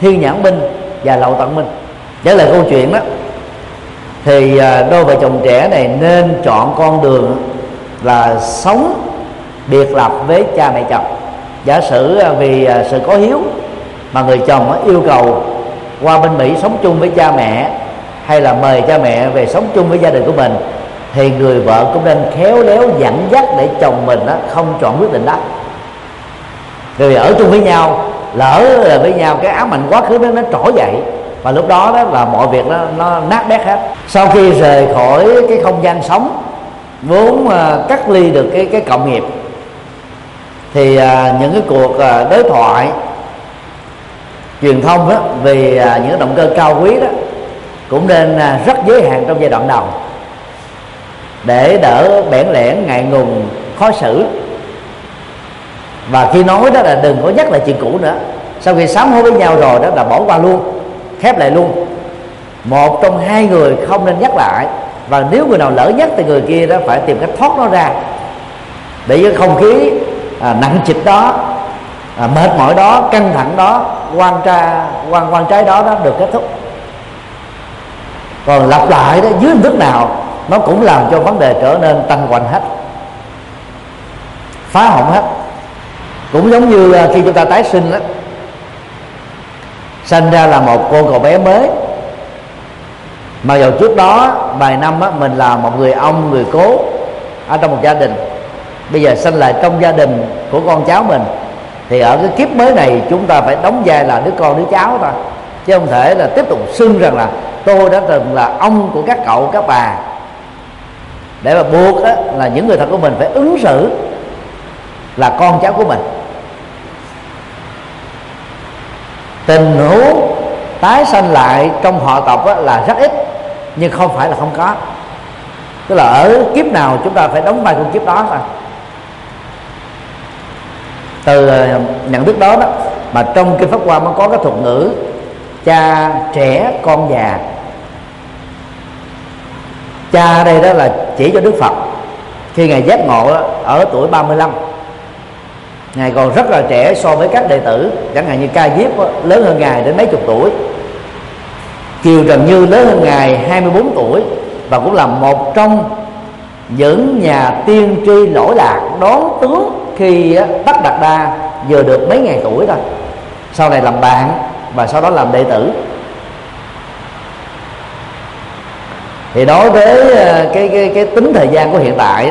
thiên nhãn minh và lậu tận minh. Trở lại câu chuyện đó, thì à, đôi vợ chồng trẻ này nên chọn con đường là sống biệt lập với cha mẹ chồng. Giả sử à, vì à, sự có hiếu mà người chồng à, yêu cầu qua bên mỹ sống chung với cha mẹ hay là mời cha mẹ về sống chung với gia đình của mình thì người vợ cũng nên khéo léo dẫn dắt để chồng mình đó không chọn quyết định đó. Vì ở chung với nhau lỡ là với nhau cái ám ảnh quá khứ nó nó trỗi dậy và lúc đó đó là mọi việc nó nó nát bét hết. Sau khi rời khỏi cái không gian sống vốn uh, cắt ly được cái cái cộng nghiệp thì à, những cái cuộc à, đối thoại truyền thông đó vì à, những động cơ cao quý đó cũng nên à, rất giới hạn trong giai đoạn đầu để đỡ bẽn lẽn ngại ngùng khó xử. Và khi nói đó là đừng có nhắc lại chuyện cũ nữa. Sau khi sám hối với nhau rồi đó là bỏ qua luôn khép lại luôn. Một trong hai người không nên nhắc lại. Và nếu người nào lỡ nhắc thì người kia đó phải tìm cách thoát nó ra. Để cái không khí à, nặng trịch đó à, mệt mỏi đó căng thẳng đó quan tra quan quan trái đó đó được kết thúc. Còn lặp lại đó dưới hình thức nào nó cũng làm cho vấn đề trở nên tăng hoành hết phá hỏng hết. Cũng giống như à, khi chúng ta tái sinh đó sinh ra là một cô cậu bé mới. Mà vào trước đó vài năm á, mình là một người ông người cố ở trong một gia đình bây giờ sinh lại trong gia đình của con cháu mình. Thì ở cái kiếp mới này chúng ta phải đóng vai là đứa con đứa cháu thôi. Chứ không thể là tiếp tục xưng rằng là tôi đã từng là ông của các cậu các bà. Để mà buộc đó, là những người thân của mình phải ứng xử là con cháu của mình. Tình huống tái sanh lại trong họ tộc là rất ít nhưng không phải là không có. Tức là ở kiếp nào chúng ta phải đóng vai con kiếp đó thôi từ ờ, nhận thức đó đó mà trong kinh pháp hoa mới có cái thuật ngữ cha trẻ con già. Cha đây đó là chỉ cho đức phật. Khi ngài giác ngộ đó, ở tuổi 35 ngài còn rất là trẻ so với các đệ tử chẳng hạn như ca diếp lớn hơn ngài đến mấy chục tuổi. Kiều trần như lớn hơn ngài 24 tuổi và cũng là một trong những nhà tiên tri lỗi lạc đón tướng khi tất đạt đa vừa được mấy ngày tuổi thôi sau này làm bạn và sau đó làm đệ tử. Thì đối với ờ, cái cái cái tính thời gian của hiện tại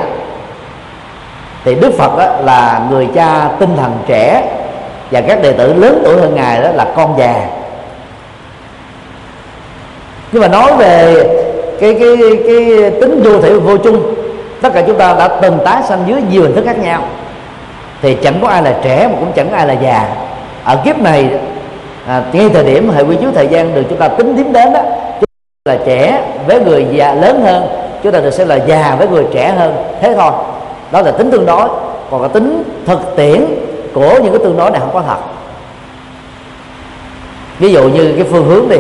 thì đức phật đó là người cha tinh thần trẻ và các đệ tử lớn tuổi hơn ngài đó là con già. Nhưng mà nói về cái cái cái tính vô thể vô chung, tất cả chúng ta đã từng tái sanh dưới nhiều hình thức khác nhau thì chẳng có ai là trẻ mà cũng chẳng có ai là già. Ở kiếp này à, ngay thời điểm hệ quy chiếu thời gian được chúng ta tính tím đến đó chúng ta là trẻ với người già lớn hơn chúng ta được xem là già với người trẻ hơn. Thế thôi đó là tính tương đối. Còn cái tính thực tiễn của những cái tương đối này không có thật. Ví dụ như cái phương hướng đi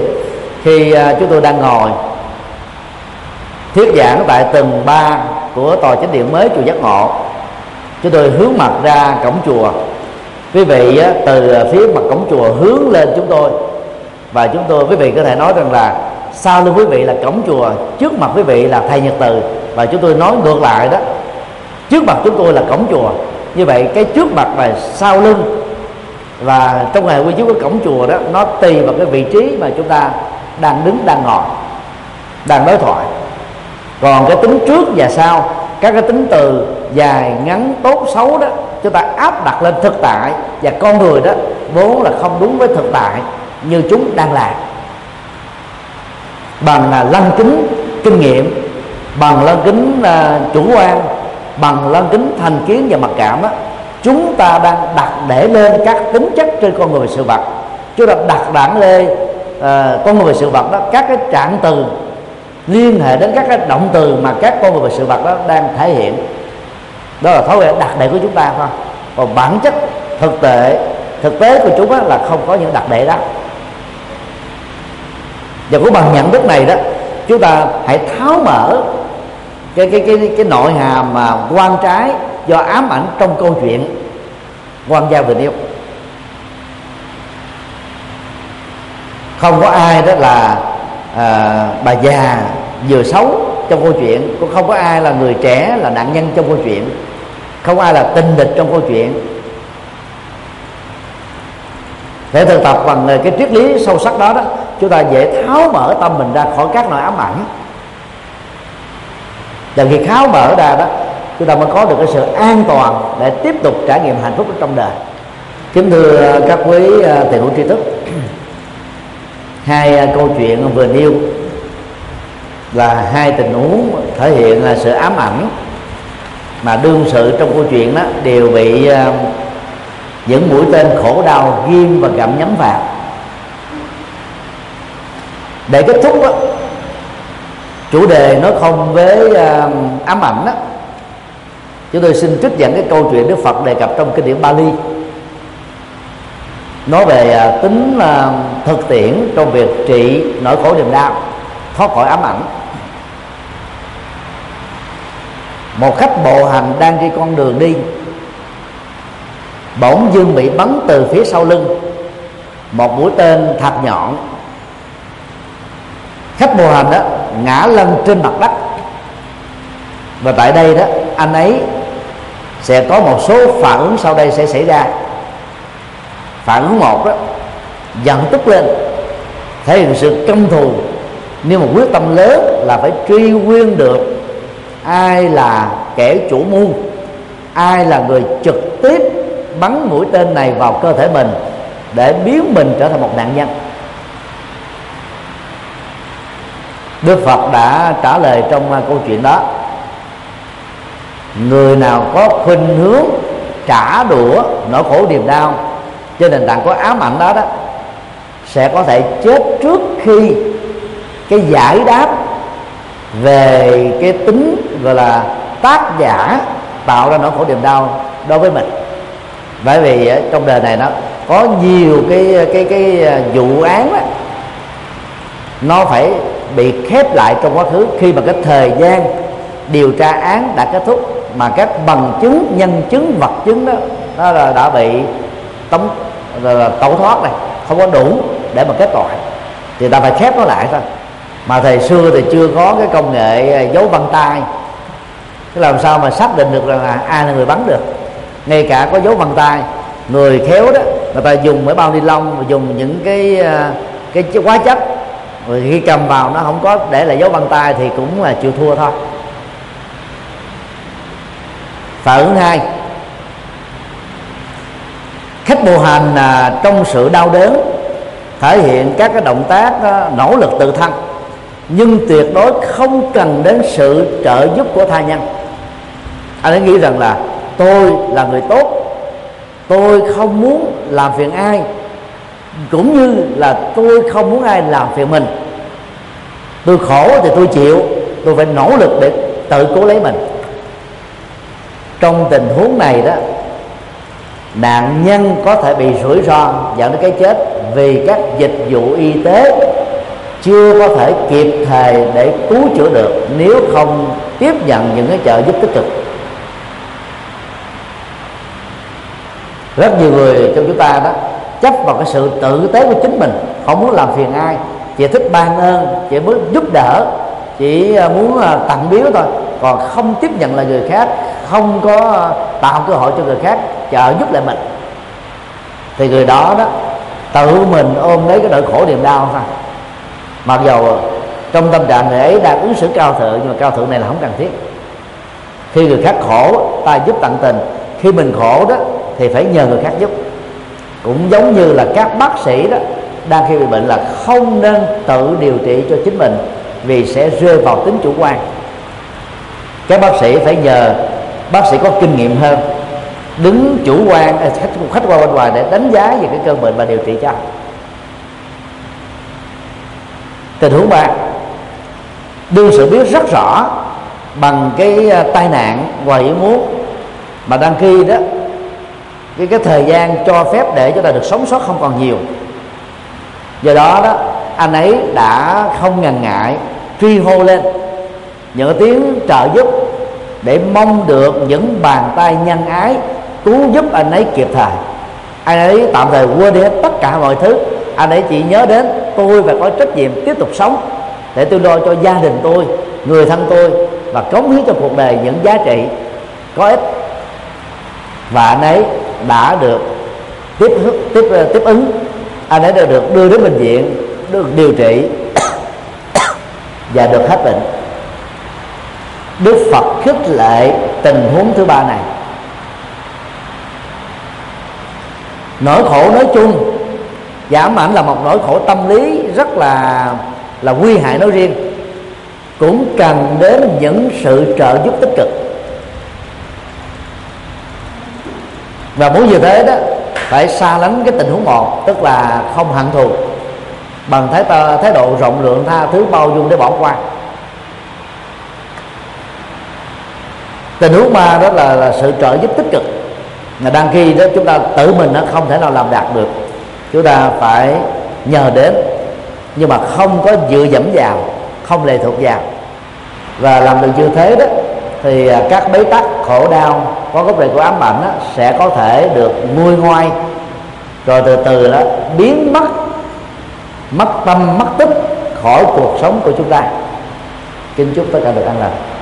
khi à, chúng tôi đang ngồi thuyết giảng tại tầng 3 của tòa chánh điện mới chùa giác ngộ chúng tôi hướng mặt ra cổng chùa. Quý vị từ phía mặt cổng chùa hướng lên chúng tôi. Và chúng tôi, quý vị có thể nói rằng là sau lưng quý vị là cổng chùa, trước mặt quý vị là thầy nhật từ. Và chúng tôi nói ngược lại đó, trước mặt chúng tôi là cổng chùa. Như vậy cái trước mặt và sau lưng và trong ngày quy chiếu của cổng chùa đó, nó tùy vào cái vị trí mà chúng ta đang đứng, đang ngồi, đang đối thoại. Còn cái tính trước và sau các cái tính từ dài ngắn tốt xấu đó chúng ta áp đặt lên thực tại. Và con người đó vốn là không đúng với thực tại như chúng đang làm. Bằng là lăng kính kinh nghiệm bằng lăng kính uh, chủ quan bằng lăng kính thành kiến và mặc cảm á chúng ta đang đặt để lên các tính chất trên con người sự vật. Chúng ta đặt đẳng lên uh, à, con người sự vật đó các cái trạng từ liên hệ đến các cái động từ mà các con người và sự vật đó đang thể hiện. Đó là thói quen đặc đệ của chúng ta thôi còn bản chất thực tế thực tế của chúng là không có những đặc đệ đó. Và cũng bằng nhận thức này đó, chúng ta hãy tháo mở cái cái cái cái nội hàm mà quan trái do ám ảnh trong câu chuyện quan gia vừa yêu không có ai đó là à, bà già vừa xấu trong câu chuyện cũng không có ai là người trẻ là nạn nhân trong câu chuyện. Không ai là tinh địch trong câu chuyện. Để thực tập bằng à, cái triết lý sâu sắc đó đó chúng ta dễ tháo mở tâm mình ra khỏi các nỗi ám ảnh. Và khi tháo mở ra đó chúng ta mới có được cái sự an toàn để tiếp tục trải nghiệm hạnh phúc trong đời. Kính thưa à, các quý thầy tiền hữu tri thức hai à, câu chuyện vừa nêu là hai tình huống thể hiện là sự ám ảnh mà đương sự trong câu chuyện đó đều bị uh, những mũi tên khổ đau ghim và gặm nhắm vào. Để kết thúc đó, chủ đề nó không với uh, ám ảnh đó chúng tôi xin trích dẫn cái câu chuyện đức phật đề cập trong kinh điển bali nói về à, tính à, thực tiễn trong việc trị nỗi khổ niềm đau, thoát khỏi ám ảnh. Một khách bộ hành đang đi con đường đi, bỗng dưng bị bắn từ phía sau lưng, một mũi tên thật nhọn. Khách bộ hành đó ngã lăn trên mặt đất. Và tại đây đó, anh ấy sẽ có một số phản ứng sau đây sẽ xảy ra phản ứng một đó giận tức lên. Thể hiện sự căm thù. Nhưng một quyết tâm lớn là phải truy nguyên được. Ai là kẻ chủ mưu? Ai là người trực tiếp bắn mũi tên này vào cơ thể mình để biến mình trở thành một nạn nhân? Đức Phật đã trả lời trong câu chuyện đó. Người nào có khuynh hướng trả đũa nỗi khổ niềm đau trên nền tảng có ám ảnh đó đó sẽ có thể chết trước khi cái giải đáp về cái tính gọi là tác giả tạo ra nỗi khổ niềm đau đối với mình. Bởi vì ờ, trong đời này nó có nhiều cái ờ, cái cái ờ, vụ án đó, nó phải bị khép lại trong quá khứ. Khi mà cái thời gian điều tra án đã kết thúc mà các bằng chứng nhân chứng vật chứng đó nó là đã bị tống là, là tẩu thoát này không có đủ để mà kết tội. Thì ta phải khép nó lại thôi. Mà thời xưa thì chưa có cái công nghệ à, dấu vân tay. Thế làm sao mà xác định được rằng là ai là người bắn được? Ngay cả có dấu vân tay người khéo đó người ta dùng mấy bao ni lông dùng những cái à, cái hóa chất. Rồi khi cầm vào nó không có để lại dấu vân tay thì cũng là chịu thua thôi. Phản ứng hai khách bộ hành là trong sự đau đớn, thể hiện các cái động tác à, nỗ lực tự thân. Nhưng tuyệt đối không cần đến sự trợ giúp của tha nhân. Anh ấy nghĩ rằng là, tôi là người tốt, tôi không muốn làm phiền ai, cũng như là tôi không muốn ai làm phiền mình. Tôi khổ thì tôi chịu, tôi phải nỗ lực để tự cố lấy mình. Trong tình huống này đó nạn nhân có thể bị rủi ro dẫn đến cái chết vì các dịch vụ y tế chưa có thể kịp thời để cứu chữa được nếu không tiếp nhận những cái trợ giúp tích cực. Rất nhiều người trong chúng ta đó chấp vào cái sự tự tế của chính mình, không muốn làm phiền ai, chỉ thích ban ơn, chỉ muốn giúp đỡ, chỉ à, muốn à, tặng biếu thôi, còn không tiếp nhận là người khác, không có à, tạo cơ hội cho người khác trợ giúp lại mình. Thì người đó đó, tự mình ôm lấy cái nỗi khổ niềm đau thôi mặc dầu trong tâm trạng người ấy đang ứng xử cao thượng, nhưng mà cao thượng này là không cần thiết. Khi người khác khổ, ta giúp tận tình. Khi mình khổ đó, thì phải nhờ người khác giúp. Cũng giống như là các bác sĩ đó, đang khi bị bệnh là không nên tự điều trị cho chính mình vì sẽ rơi vào tính chủ quan. Các bác sĩ phải nhờ bác sĩ có kinh nghiệm hơn đứng chủ quan à, khách khách qua bên ngoài để đánh giá về cái cơn bệnh và điều trị cho. Tình huống ba, đương sự biết rất rõ bằng cái à, tai nạn ngoài ý muốn mà đăng ký đó, cái cái thời gian cho phép để cho ta được sống sót không còn nhiều. Do đó đó, anh ấy đã không ngần ngại truy hô lên những tiếng trợ giúp để mong được những bàn tay nhân ái cứu giúp anh ấy kịp thời. Anh ấy tạm thời quên đi hết tất cả mọi thứ. Anh ấy chỉ nhớ đến tôi phải có trách nhiệm tiếp tục sống để tôi lo cho gia đình tôi, người thân tôi và cống hiến cho cuộc đời những giá trị có ích. Và anh ấy đã được tiếp tiếp ờ, tiếp ứng. Anh ấy đã được đưa đến bệnh viện, được điều trị (coughs) và được hết bệnh. Đức phật khích lệ tình huống thứ ba này. Nỗi khổ nói chung giảm ảnh là một nỗi khổ tâm lý rất là là nguy hại nói riêng cũng cần đến những sự trợ giúp tích cực. Và muốn như thế đó phải xa lánh cái tình huống một tức là không hận thù bằng thái thái độ rộng lượng tha thứ bao dung để bỏ qua. Tình huống ba đó là, là sự trợ giúp tích cực mà đăng ký đó chúng ta tự mình nó không thể nào làm đạt được. Chúng ta phải nhờ đến nhưng mà không có dựa dẫm vào không lệ thuộc vào. Và làm được như thế đó thì à, các bế tắc khổ đau có gốc rễ của ám ảnh đó, sẽ có thể được nguôi ngoai. Rồi từ từ đó biến mất mất tâm mất tích khỏi cuộc sống của chúng ta. Kính chúc tất cả được an lành.